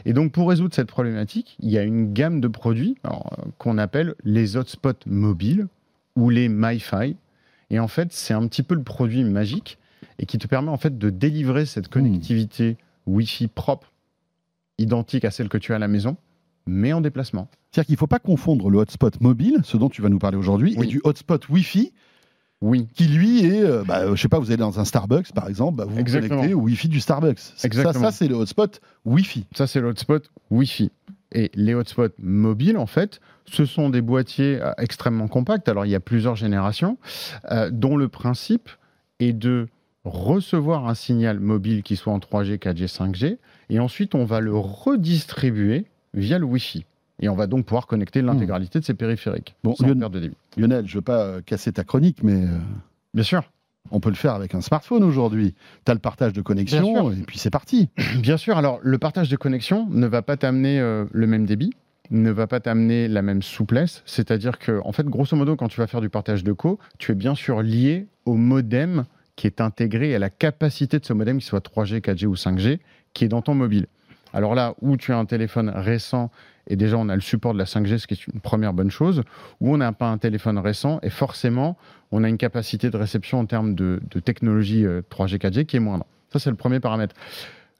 Et donc pour résoudre cette problématique, il y a une gamme de produits alors, euh, qu'on appelle les hotspots mobiles ou les MiFi. Et en fait, c'est un petit peu le produit magique et qui te permet en fait de délivrer cette connectivité Wi-Fi propre, identique à celle que tu as à la maison, mais en déplacement. C'est-à-dire qu'il ne faut pas confondre le hotspot mobile, ce dont tu vas nous parler aujourd'hui, Oui. et du hotspot Wi-Fi, Oui, qui lui est, euh, bah, je sais pas, vous allez dans un Starbucks par exemple, bah, vous connectez au Wi-Fi du Starbucks. Ça, Exactement. ça c'est le hotspot Wi-Fi. ça c'est le hotspot Wi-Fi. Et les hotspots mobiles, en fait, ce sont des boîtiers euh, extrêmement compacts. Alors, il y a plusieurs générations, euh, dont le principe est de recevoir un signal mobile qui soit en 3G, 4G, 5G, et ensuite on va le redistribuer via le Wi-Fi. Et on va donc pouvoir connecter l'intégralité de ces périphériques Bon, sans Lionel- perte de débit. Lionel, je veux pas euh, casser ta chronique, mais euh, Bien sûr. On peut le faire avec un smartphone aujourd'hui. Tu as le partage de connexion et puis c'est parti. Bien sûr, alors le partage de connexion ne va pas t'amener euh, le même débit, ne va pas t'amener la même souplesse. C'est-à-dire que, en fait, grosso modo, quand tu vas faire du partage de co, tu es bien sûr lié au modem qui est intégré à la capacité de ce modem, qu'il soit 3G, 4G ou 5G, qui est dans ton mobile. Alors là, où tu as un téléphone récent et déjà on a le support de la 5G, ce qui est une première bonne chose, ou on n'a pas un téléphone récent et forcément on a une capacité de réception en termes de, technologie 3G, euh, 4G qui est moindre. Ça, c'est le premier paramètre.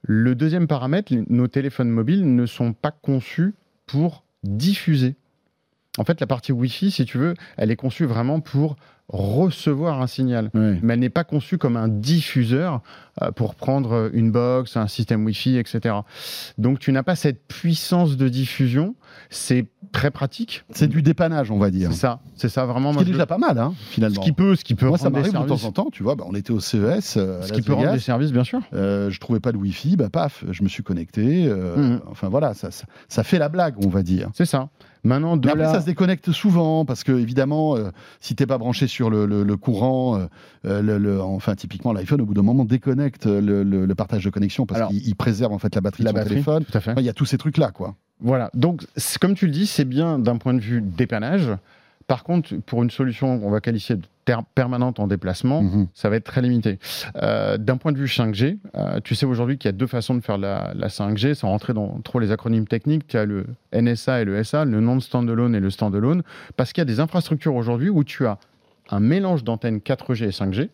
Le deuxième paramètre, nos téléphones mobiles ne sont pas conçus pour diffuser. En fait, la partie Wi-Fi, si tu veux, elle est conçue vraiment pour recevoir un signal, mais elle n'est pas conçue comme un diffuseur euh, pour prendre une box, un système Wi-Fi, etc. Donc tu n'as pas cette puissance de diffusion. C'est très pratique. C'est du dépannage, on va dire. C'est ça, c'est ça vraiment. Ce qui est déjà pas mal, hein, finalement. Ce qui peut, ce qui peut. Moi, ça m'arrive de temps en temps. Tu vois, bah, on était au CES. Euh, ce qui peut rendre des services, bien sûr. Euh, je trouvais pas de Wi-Fi, bah paf, je me suis connecté. Euh, mmh. Enfin voilà, ça, ça, fait la blague, on va dire. C'est ça. Maintenant, de après, ça se déconnecte souvent parce que évidemment, si t'es pas branché sur le, courant, le, enfin typiquement l'iPhone, au bout d'un moment déconnecte le, partage de connexion parce qu'il préserve en fait la batterie de son téléphone. Il y a tous ces trucs là, quoi. Voilà. Donc, comme tu le dis, c'est bien d'un point de vue dépannage. Par contre, pour une solution qu'on va qualifier de permanente en déplacement, mhm. ça va être très limité. Euh, d'un point de vue 5G, euh, tu sais aujourd'hui qu'il y a deux façons de faire la, 5G, sans rentrer dans trop les acronymes techniques. Tu as le NSA et le SA, le non-standalone et le standalone, parce qu'il y a des infrastructures aujourd'hui où tu as un mélange d'antennes 4G et 5G,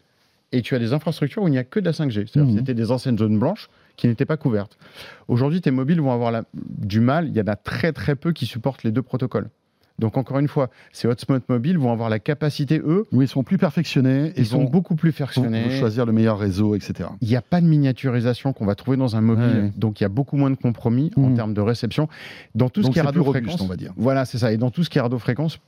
et tu as des infrastructures où il n'y a que de la 5G. C'est-à-dire mhm. c'était des anciennes zones blanches qui n'étaient pas couvertes. Aujourd'hui, tes mobiles vont avoir du mal. Il y en a très très peu qui supportent les deux protocoles. Donc encore une fois, ces hotspots mobiles vont avoir la capacité, eux... Oui, ils sont plus perfectionnés. Ils sont beaucoup plus perfectionnés. Pour choisir le meilleur réseau, etc. Il n'y a pas de miniaturisation qu'on va trouver dans un mobile. Donc il y a beaucoup moins de compromis en mmh. termes de réception. Dans tout ce qui est radiofréquence... on va dire. Voilà, c'est ça. Et dans tout ce qui est radiofréquence,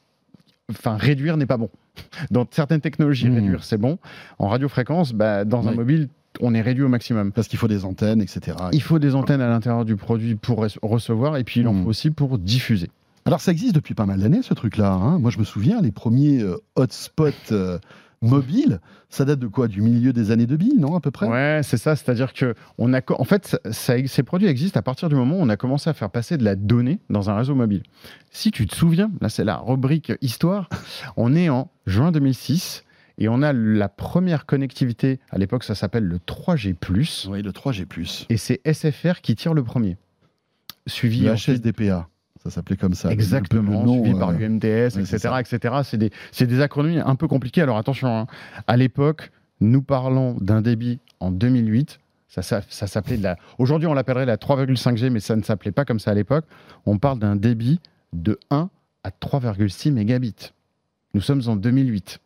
enfin réduire n'est pas bon. Dans certaines technologies, mmh. réduire c'est bon. En radiofréquence, bah, dans un mobile, on est réduit au maximum. Parce qu'il faut des antennes, etc. Il faut des antennes à l'intérieur du produit pour recevoir et puis il en mmh. faut aussi pour diffuser. Alors ça existe depuis pas mal d'années ce truc-là. Hein. Moi je me souviens, les premiers euh, hotspots euh, mobile, ça date de quoi? Du milieu des années 2000, non, à peu près? Ouais, c'est ça. C'est-à-dire que on a, en fait, ces produits existent à partir du moment où on a commencé à faire passer de la donnée dans un réseau mobile. Si tu te souviens, là, c'est la rubrique histoire. on est en juin 2006. Et on a la première connectivité, à l'époque ça s'appelle le 3G+. Oui, le 3G+. Et c'est SFR qui tire le premier. Suivi le HSDPA. Ça s'appelait comme ça. Exactement, suivi par UMTS, etc. etc. C'est des, des, acronymes un peu compliqués. Alors attention, hein. à l'époque, nous parlons d'un débit en 2008. Ça, ça, ça s'appelait la. Aujourd'hui, on l'appellerait la 3,5G, mais ça ne s'appelait pas comme ça à l'époque. On parle d'un débit de 1 à 3,6 mégabits. Nous sommes en 2008.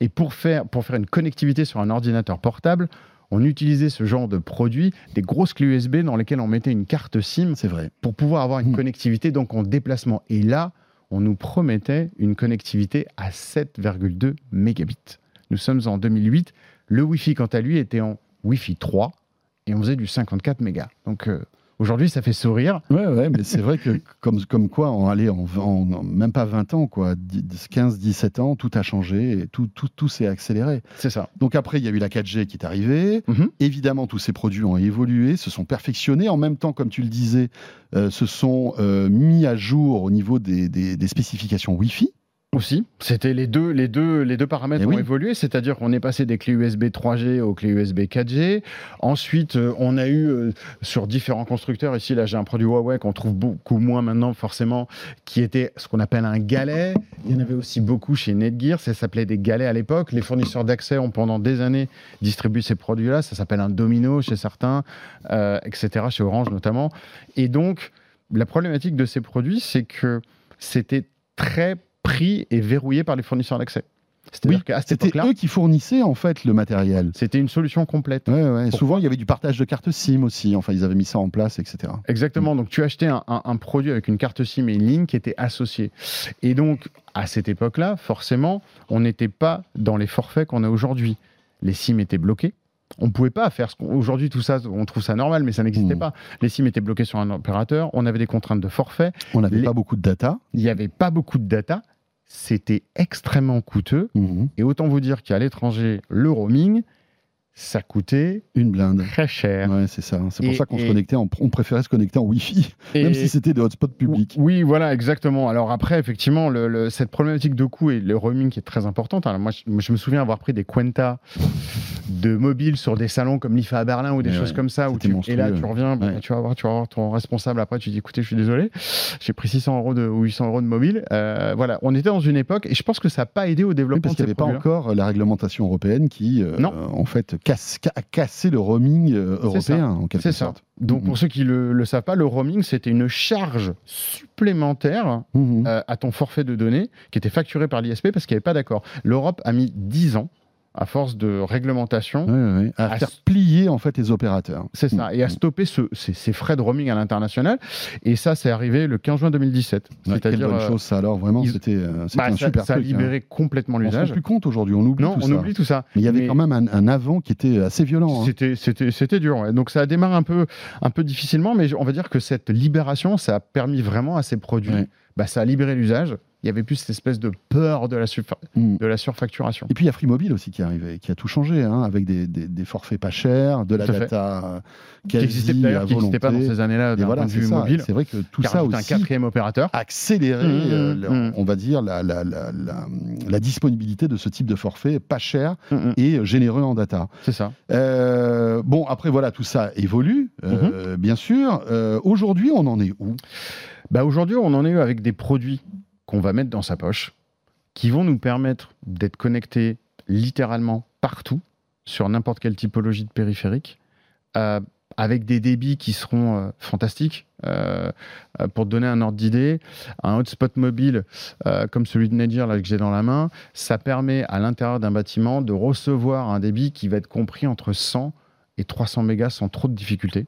Et pour faire, pour faire une connectivité sur un ordinateur portable, on utilisait ce genre de produit, des grosses clés USB dans lesquelles on mettait une carte SIM. C'est vrai. Pour pouvoir avoir une hmm. connectivité donc en déplacement. Et là, on nous promettait une connectivité à 7,2 mégabits. Nous sommes en 2008. Le Wi-Fi, quant à lui, était en Wi-Fi 3 et on faisait du 54 mégas. Donc, euh, Aujourd'hui, ça fait sourire. Ouais, ouais, mais c'est vrai que comme, comme quoi, en, allez, en, même pas 20 ans, quoi, 15, 17 ans, tout a changé et tout, tout, tout s'est accéléré. C'est ça. Donc après, il y a eu la 4G qui est arrivée. Mhm. Évidemment, tous ces produits ont évolué, se sont perfectionnés. En même temps, comme tu le disais, euh, se sont euh, mis à jour au niveau des, des, des spécifications Wi-Fi. Aussi, c'était les deux, les deux, les deux paramètres eh ont évolué, c'est-à-dire qu'on est passé des clés USB 3G aux clés USB 4G. Ensuite, euh, on a eu euh, sur différents constructeurs, ici là j'ai un produit Huawei qu'on trouve beaucoup moins maintenant forcément, qui était ce qu'on appelle un galet. Il y en avait aussi beaucoup chez Netgear, ça s'appelait des galets à l'époque. Les fournisseurs d'accès ont pendant des années distribué ces produits-là, ça s'appelle un domino chez certains, euh, etc., chez Orange notamment. Et donc, la problématique de ces produits, c'est que c'était très pris et verrouillé par les fournisseurs d'accès. Oui, c'était eux qui fournissaient en fait le matériel. C'était une solution complète. Souvent, il y avait du partage de cartes SIM aussi. Enfin, ils avaient mis ça en place, etc. Exactement. Donc, tu achetais un, un, produit avec une carte SIM et une ligne qui était associée. Et donc, à cette époque-là, forcément, on n'était pas dans les forfaits qu'on a aujourd'hui. Les SIM étaient bloqués. On ne pouvait pas faire ce Aujourd'hui, tout ça, on trouve ça normal, mais ça n'existait mmh. pas. Les SIM étaient bloqués sur un opérateur. On avait des contraintes de forfait. On n'avait pas beaucoup de data. Il n'y avait pas beaucoup de data c'était extrêmement coûteux. Mhm. Et autant vous dire qu'à l'étranger, le roaming, ça coûtait Une blinde. très cher. Ouais, c'est ça. C'est pour Et- ça qu'on se connectait, en- on préférait se connecter en Wi-Fi, Et- même si c'était des hotspots publics. Oui, voilà, exactement. Alors après, effectivement, le- le- cette problématique de coût et le roaming qui est très importante. Alors moi, je, je me souviens avoir pris des Quenta de mobile sur des salons comme l'IFA à Berlin ou des Mais choses ouais, comme ça. Où c'était tu, et là, tu reviens, Ouais. tu, vas voir, tu vas voir ton responsable après, tu dis écoutez, je suis désolé, j'ai pris 600 euros de, ou 800 euros de mobile. Euh, voilà, on était dans une époque, et je pense que ça n'a pas aidé au Oui, développement parce de qu'il n'y avait pas encore la réglementation européenne qui, euh, Non. en fait, casse, ca- a cassé le roaming euh, européen, en quelque C'est ça. sorte. Donc Mhm. pour ceux qui ne le, le savent pas, le roaming, c'était une charge supplémentaire Mhm. euh, à ton forfait de données qui était facturé par l'ISP parce qu'il n'y avait pas d'accord. L'Europe a mis 10 ans à force de réglementation. À, à faire plier en fait les opérateurs. C'est ça, et à Mhm. stopper ce- ces, ces frais de roaming à l'international. Et ça, c'est arrivé le 15 juin 2017. Ouais, C'est-à-dire, bonne euh, chose ça alors vraiment ils- c'était euh, bah, un ça, super ça a truc. hein. libéré complètement On se l'usage. plus compte aujourd'hui, on oublie Non, tout on ça. oublie tout ça. Mais il y avait Mais- quand même un, un avant qui était assez violent. hein. C'était, c'était, c'était dur. ouais. Donc ça a démarré un peu, un peu difficilement, mais on va dire que cette libération, ça a permis vraiment à ces produits, Ouais. bah, ça a libéré l'usage. Il y avait plus cette espèce de peur de la, Mm. de la surfacturation. Et puis il y a Free Mobile aussi qui est arrivé, qui a tout changé, hein, avec des, des- des forfaits pas chers, de la Tout data euh, Qui existait d'ailleurs, qui n'existait pas dans ces années-là d'un voilà, point de c'est vue ça. mobile. C'est vrai que tout ça rajoute un aussi quatrième opérateur. accéléré, Mmh, euh, mmh, mmh. on va dire, la, la- la- la- la disponibilité de ce type de forfait pas cher et généreux en data. C'est ça. Euh, bon, après voilà, tout ça évolue, Mmh. euh, bien sûr. Aujourd'hui, on en est où? Bah aujourd'hui, on en est avec des produits qu'on va mettre dans sa poche, qui vont nous permettre d'être connectés littéralement partout, sur n'importe quelle typologie de périphérique, euh, avec des débits qui seront euh, fantastiques. Euh, pour donner un ordre d'idée, un hotspot mobile comme celui de Nedgear là, que j'ai dans la main, ça permet à l'intérieur d'un bâtiment de recevoir un débit qui va être compris entre 100 et 300 mégas sans trop de difficultés.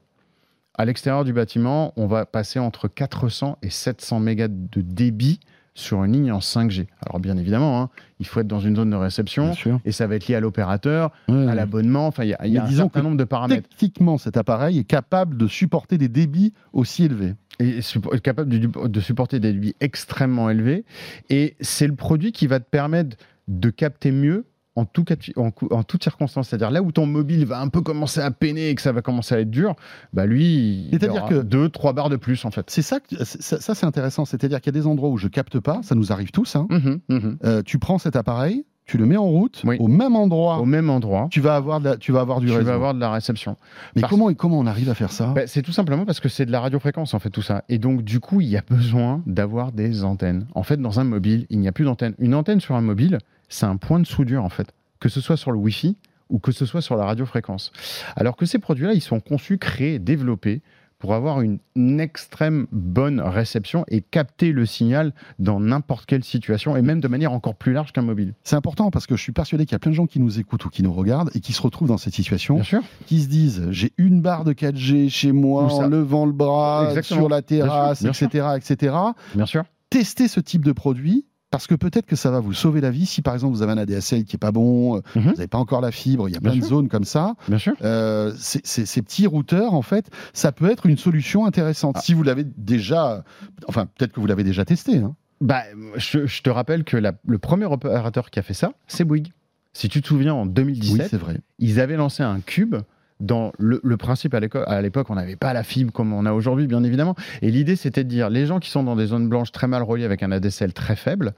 À l'extérieur du bâtiment, on va passer entre 400 et 700 mégas de débit sur une ligne en 5G. Alors bien évidemment, hein, il faut être dans une zone de réception et ça va être lié à l'opérateur, Ouais. à l'abonnement. Enfin, il y a, y a un certain que nombre de paramètres. Techniquement, cet appareil est capable de supporter des débits aussi élevés. et capable de, de supporter des débits extrêmement élevés. Et c'est le produit qui va te permettre de capter mieux en, tout cas, en, toutes circonstances. C'est-à-dire là où ton mobile va un peu commencer à peiner et que ça va commencer à être dur, bah lui, il C'est-à-dire aura que- deux, trois barres de plus en fait. C'est ça, ça, ça, c'est intéressant. C'est-à-dire qu'il y a des endroits où je capte pas, ça nous arrive tous. hein. Mhm, mhm. Euh, tu prends cet appareil, tu le mets en route, Oui. au même endroit, Au même endroit, tu vas avoir, de la- tu vas avoir du tu réseau. vas avoir de la réception. Mais parce- comment, comment on arrive à faire ça? Bah, c'est tout simplement parce que c'est de la radiofréquence en fait tout ça. Et donc du coup, il y a besoin d'avoir des antennes. En fait, dans un mobile, il n'y a plus d'antenne. Une antenne sur un mobile, c'est un point de soudure en fait, que ce soit sur le Wi-Fi ou que ce soit sur la radiofréquence. Alors que ces produits-là, ils sont conçus, créés, développés pour avoir une, une extrême bonne réception et capter le signal dans n'importe quelle situation et même de manière encore plus large qu'un mobile. C'est important parce que je suis persuadé qu'il y a plein de gens qui nous écoutent ou qui nous regardent et qui se retrouvent dans cette situation, Bien sûr. qui se disent j'ai une barre de 4G chez moi en levant le bras Exactement. sur la terrasse, Bien sûr, etc., etc. Bien sûr. Testez ce type de produit. Parce que peut-être que ça va vous sauver la vie si par exemple vous avez un ADSL qui est pas bon, euh, Mhm. vous n'avez pas encore la fibre, il y a Bien plein de zones comme ça. Bien sûr. Euh, ces, petits routeurs, en fait, ça peut être une solution intéressante. Ah. Si vous l'avez déjà, enfin, peut-être que vous l'avez déjà testé. hein. Bah, je, je te rappelle que la- le premier opérateur qui a fait ça, c'est Bouygues. Si tu te souviens, en Oui, 2017, c'est vrai. ils avaient lancé un cube. Dans le, le principe, à l'époque, on n'avait pas la fibre comme on a aujourd'hui, bien évidemment. Et l'idée, c'était de dire les gens qui sont dans des zones blanches très mal reliées avec un ADSL très faible,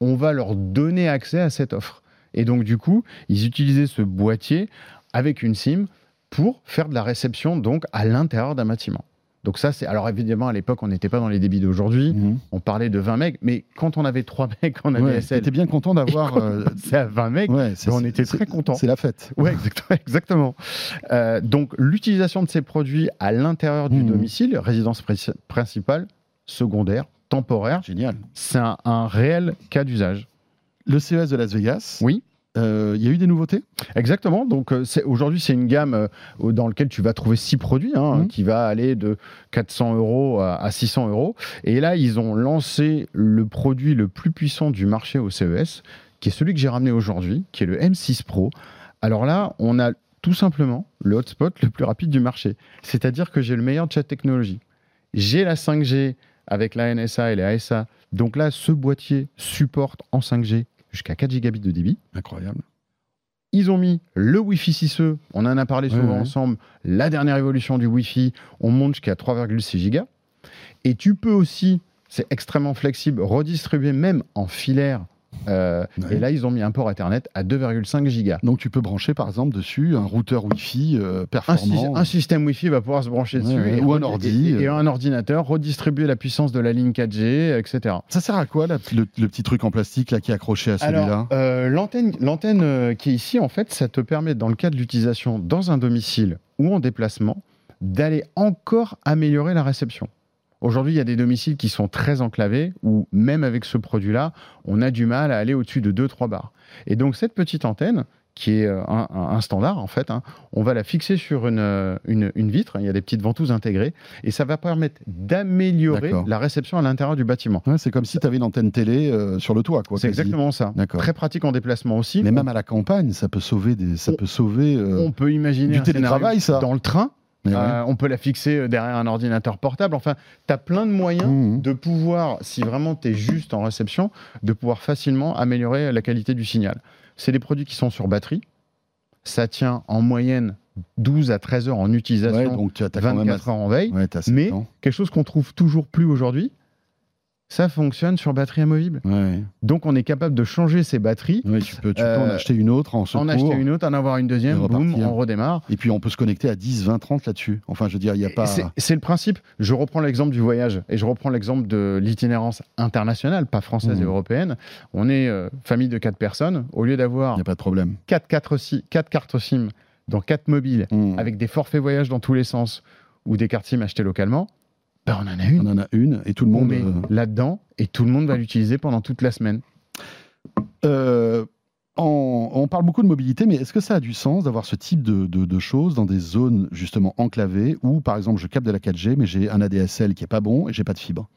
on va leur donner accès à cette offre. Et donc, du coup, ils utilisaient ce boîtier avec une SIM pour faire de la réception donc à l'intérieur d'un bâtiment. Donc ça, c'est alors évidemment à l'époque, on n'était pas dans les débits d'aujourd'hui. Mhm. On parlait de 20 megs, mais quand on avait 3 megs en Ouais, ADSL, J'étais bien content d'avoir. euh, c'est à 20 megs. ouais, c'est- on était très contents. C'est la fête. Ouais, exactement. exactement. Euh, donc, l'utilisation de ces produits à l'intérieur du Mhm. domicile, résidence pri- principale, secondaire, temporaire, Génial. c'est un, un réel cas d'usage. Le CES de Las Vegas. Oui. Euh, Il y a eu des nouveautés? Exactement. Donc, euh, aujourd'hui, c'est une gamme euh, dans laquelle tu vas trouver six produits, hein, Mhm. qui va aller de 400 euros à, à 600 euros. Et là, ils ont lancé le produit le plus puissant du marché au CES, qui est celui que j'ai ramené aujourd'hui, qui est le M6 Pro. Alors là, on a tout simplement le hotspot le plus rapide du marché. C'est-à-dire que j'ai le meilleur chaque technologie. J'ai la 5G avec la NSA et les ASA. Donc là, ce boîtier supporte en 5G jusqu'à 4 gigabits de débit. Incroyable. Ils ont mis le Wi-Fi 6E, on en a parlé souvent ouais. ensemble, la dernière évolution du Wi-Fi, on monte jusqu'à 3,6 gigas. Et tu peux aussi, c'est extrêmement flexible, redistribuer même en filaire. Euh, Ouais. Et là, ils ont mis un port Ethernet à 2,5 gigas. Donc tu peux brancher par exemple dessus un routeur Wi-Fi euh, Un, performant. un système Wi-Fi va pouvoir se brancher dessus. ouais. et Ou un ordi, Et, et un ordinateur, redistribuer la puissance de la ligne 4G, etc. Ça sert à quoi là, le, le petit truc en plastique là qui est accroché à celui-là? Euh, l'antenne, l'antenne qui est ici, en fait, ça te permet, dans le cas de l'utilisation dans un domicile ou en déplacement, d'aller encore améliorer la réception. Aujourd'hui, il y a des domiciles qui sont très enclavés, où même avec ce produit-là, on a du mal à aller au-dessus de 2-3 bars. Et donc, cette petite antenne, qui est euh, un, standard, en fait, hein, on va la fixer sur une, euh, une, une vitre, il y a des petites ventouses intégrées, et ça va permettre d'améliorer la réception à l'intérieur du bâtiment. Ouais, c'est comme si tu avais une antenne télé euh, sur le toit. C'est exactement ça. Très pratique en déplacement aussi. Mais même à la campagne, ça peut sauver des, ça On- peut sauver. euh, On peut imaginer du télétravail, ça. dans le train. Ouais. Euh, on peut la fixer euh, derrière un ordinateur portable. Enfin, tu as plein de moyens Mhm. de pouvoir, si vraiment tu es juste en réception, de pouvoir facilement améliorer la qualité du signal. C'est des produits qui sont sur batterie. Ça tient en moyenne 12 à 13 heures en Ouais, utilisation, donc tu as, t'as quand même 24 heures en veille. Ouais, Mais temps. quelque chose qu'on trouve toujours plus aujourd'hui, ça fonctionne sur batterie amovible. Ouais. Donc on est capable de changer ces batteries, Ouais, tu peux, tu peux Euh, en acheter une autre en secours. en acheter une autre, en avoir une deuxième, boum, on redémarre. Et puis on peut se connecter à 10, 20, 30 là-dessus. Enfin, je veux dire, il n'y a pas. C'est- le principe. Je reprends l'exemple du voyage et je reprends l'exemple de l'itinérance internationale, pas française Mhm. et européenne. On est euh, famille de quatre personnes. Au lieu Il d'avoir n'y a pas de problème. quatre, quatre, si- quatre cartes SIM dans quatre mobiles Mmh. avec des forfaits voyage dans tous les sens ou des cartes SIM achetées localement, ben on en a une. On en a une et tout le On monde. euh, là-dedans et tout le monde va l'utiliser pendant toute la semaine. Euh, en- on parle beaucoup de mobilité, mais est-ce que ça a du sens d'avoir ce type de, de- de choses dans des zones justement enclavées où, par exemple, je capte de la 4G, mais j'ai un ADSL qui est pas bon et j'ai pas de fibre?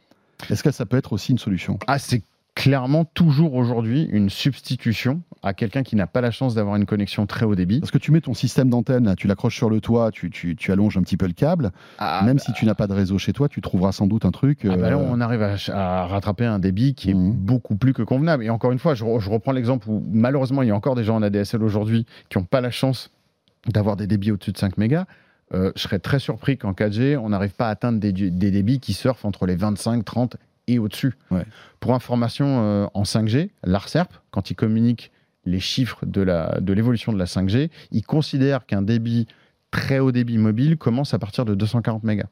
Est-ce que ça peut être aussi une solution? Ah, c'est clairement toujours aujourd'hui une substitution à quelqu'un qui n'a pas la chance d'avoir une connexion très haut débit. Parce que tu mets ton système d'antenne, là, tu l'accroches sur le toit, tu, tu- tu allonges un petit peu le câble. Ah, Même si tu n'as pas de réseau chez toi, tu trouveras sans doute un truc. Ah bah là, euh, on arrive à, à rattraper un débit qui est Mhm. beaucoup plus que convenable. Et encore une fois, je, je reprends l'exemple où malheureusement, il y a encore des gens en ADSL aujourd'hui qui n'ont pas la chance d'avoir des débits au-dessus de 5 mégas. Euh, je serais très surpris qu'en 4G, on n'arrive pas à atteindre des, des débits qui surfent entre les 25, 30 et au-dessus. Ouais. Pour information, euh, en 5G, l'ARCERP, quand il communique les chiffres de la- de l'évolution de, la 5G, il considère qu'un débit très haut débit mobile commence à partir de 240 mégas.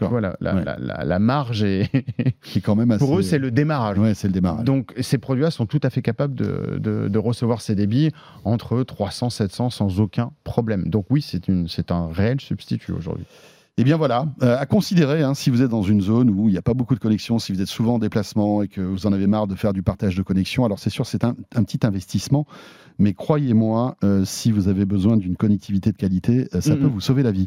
Vois, la, la- Ouais. la- la- la marge est... Est quand même assez. Pour eux, c'est le démarrage. Ouais, c'est le démarrage. Donc, ces produits-là sont tout à fait capables de, de- de recevoir ces débits entre 300 700 sans aucun problème. Donc, oui, c'est un réel substitut aujourd'hui. Eh bien voilà, euh, à considérer hein, si vous êtes dans une zone où il n'y a pas beaucoup de connexions, si vous êtes souvent en déplacement et que vous en avez marre de faire du partage de connexion, alors c'est sûr c'est un, un petit investissement, mais croyez-moi, euh, si vous avez besoin d'une connectivité de qualité, euh, ça peut vous sauver la vie.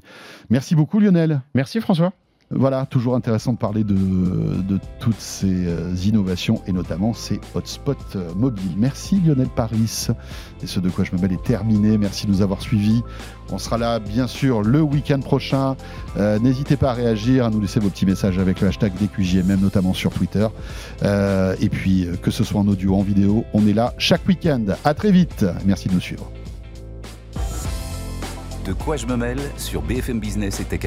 Merci beaucoup Lionel. Merci François. Voilà, toujours intéressant de parler de, toutes ces euh, innovations et notamment ces hotspots euh, mobiles. Merci Lionel Paris. Et ce de quoi je me mêle est terminé. Merci de nous avoir suivis. On sera là bien sûr le week-end prochain. Euh, N'hésitez pas à réagir, à nous laisser vos petits messages avec le hashtag DQJMM, notamment sur Twitter. Et puis, que ce soit en audio ou en vidéo, on est là chaque week-end. À très vite. Merci de nous suivre. De quoi je me mêle sur BFM Business et Tech.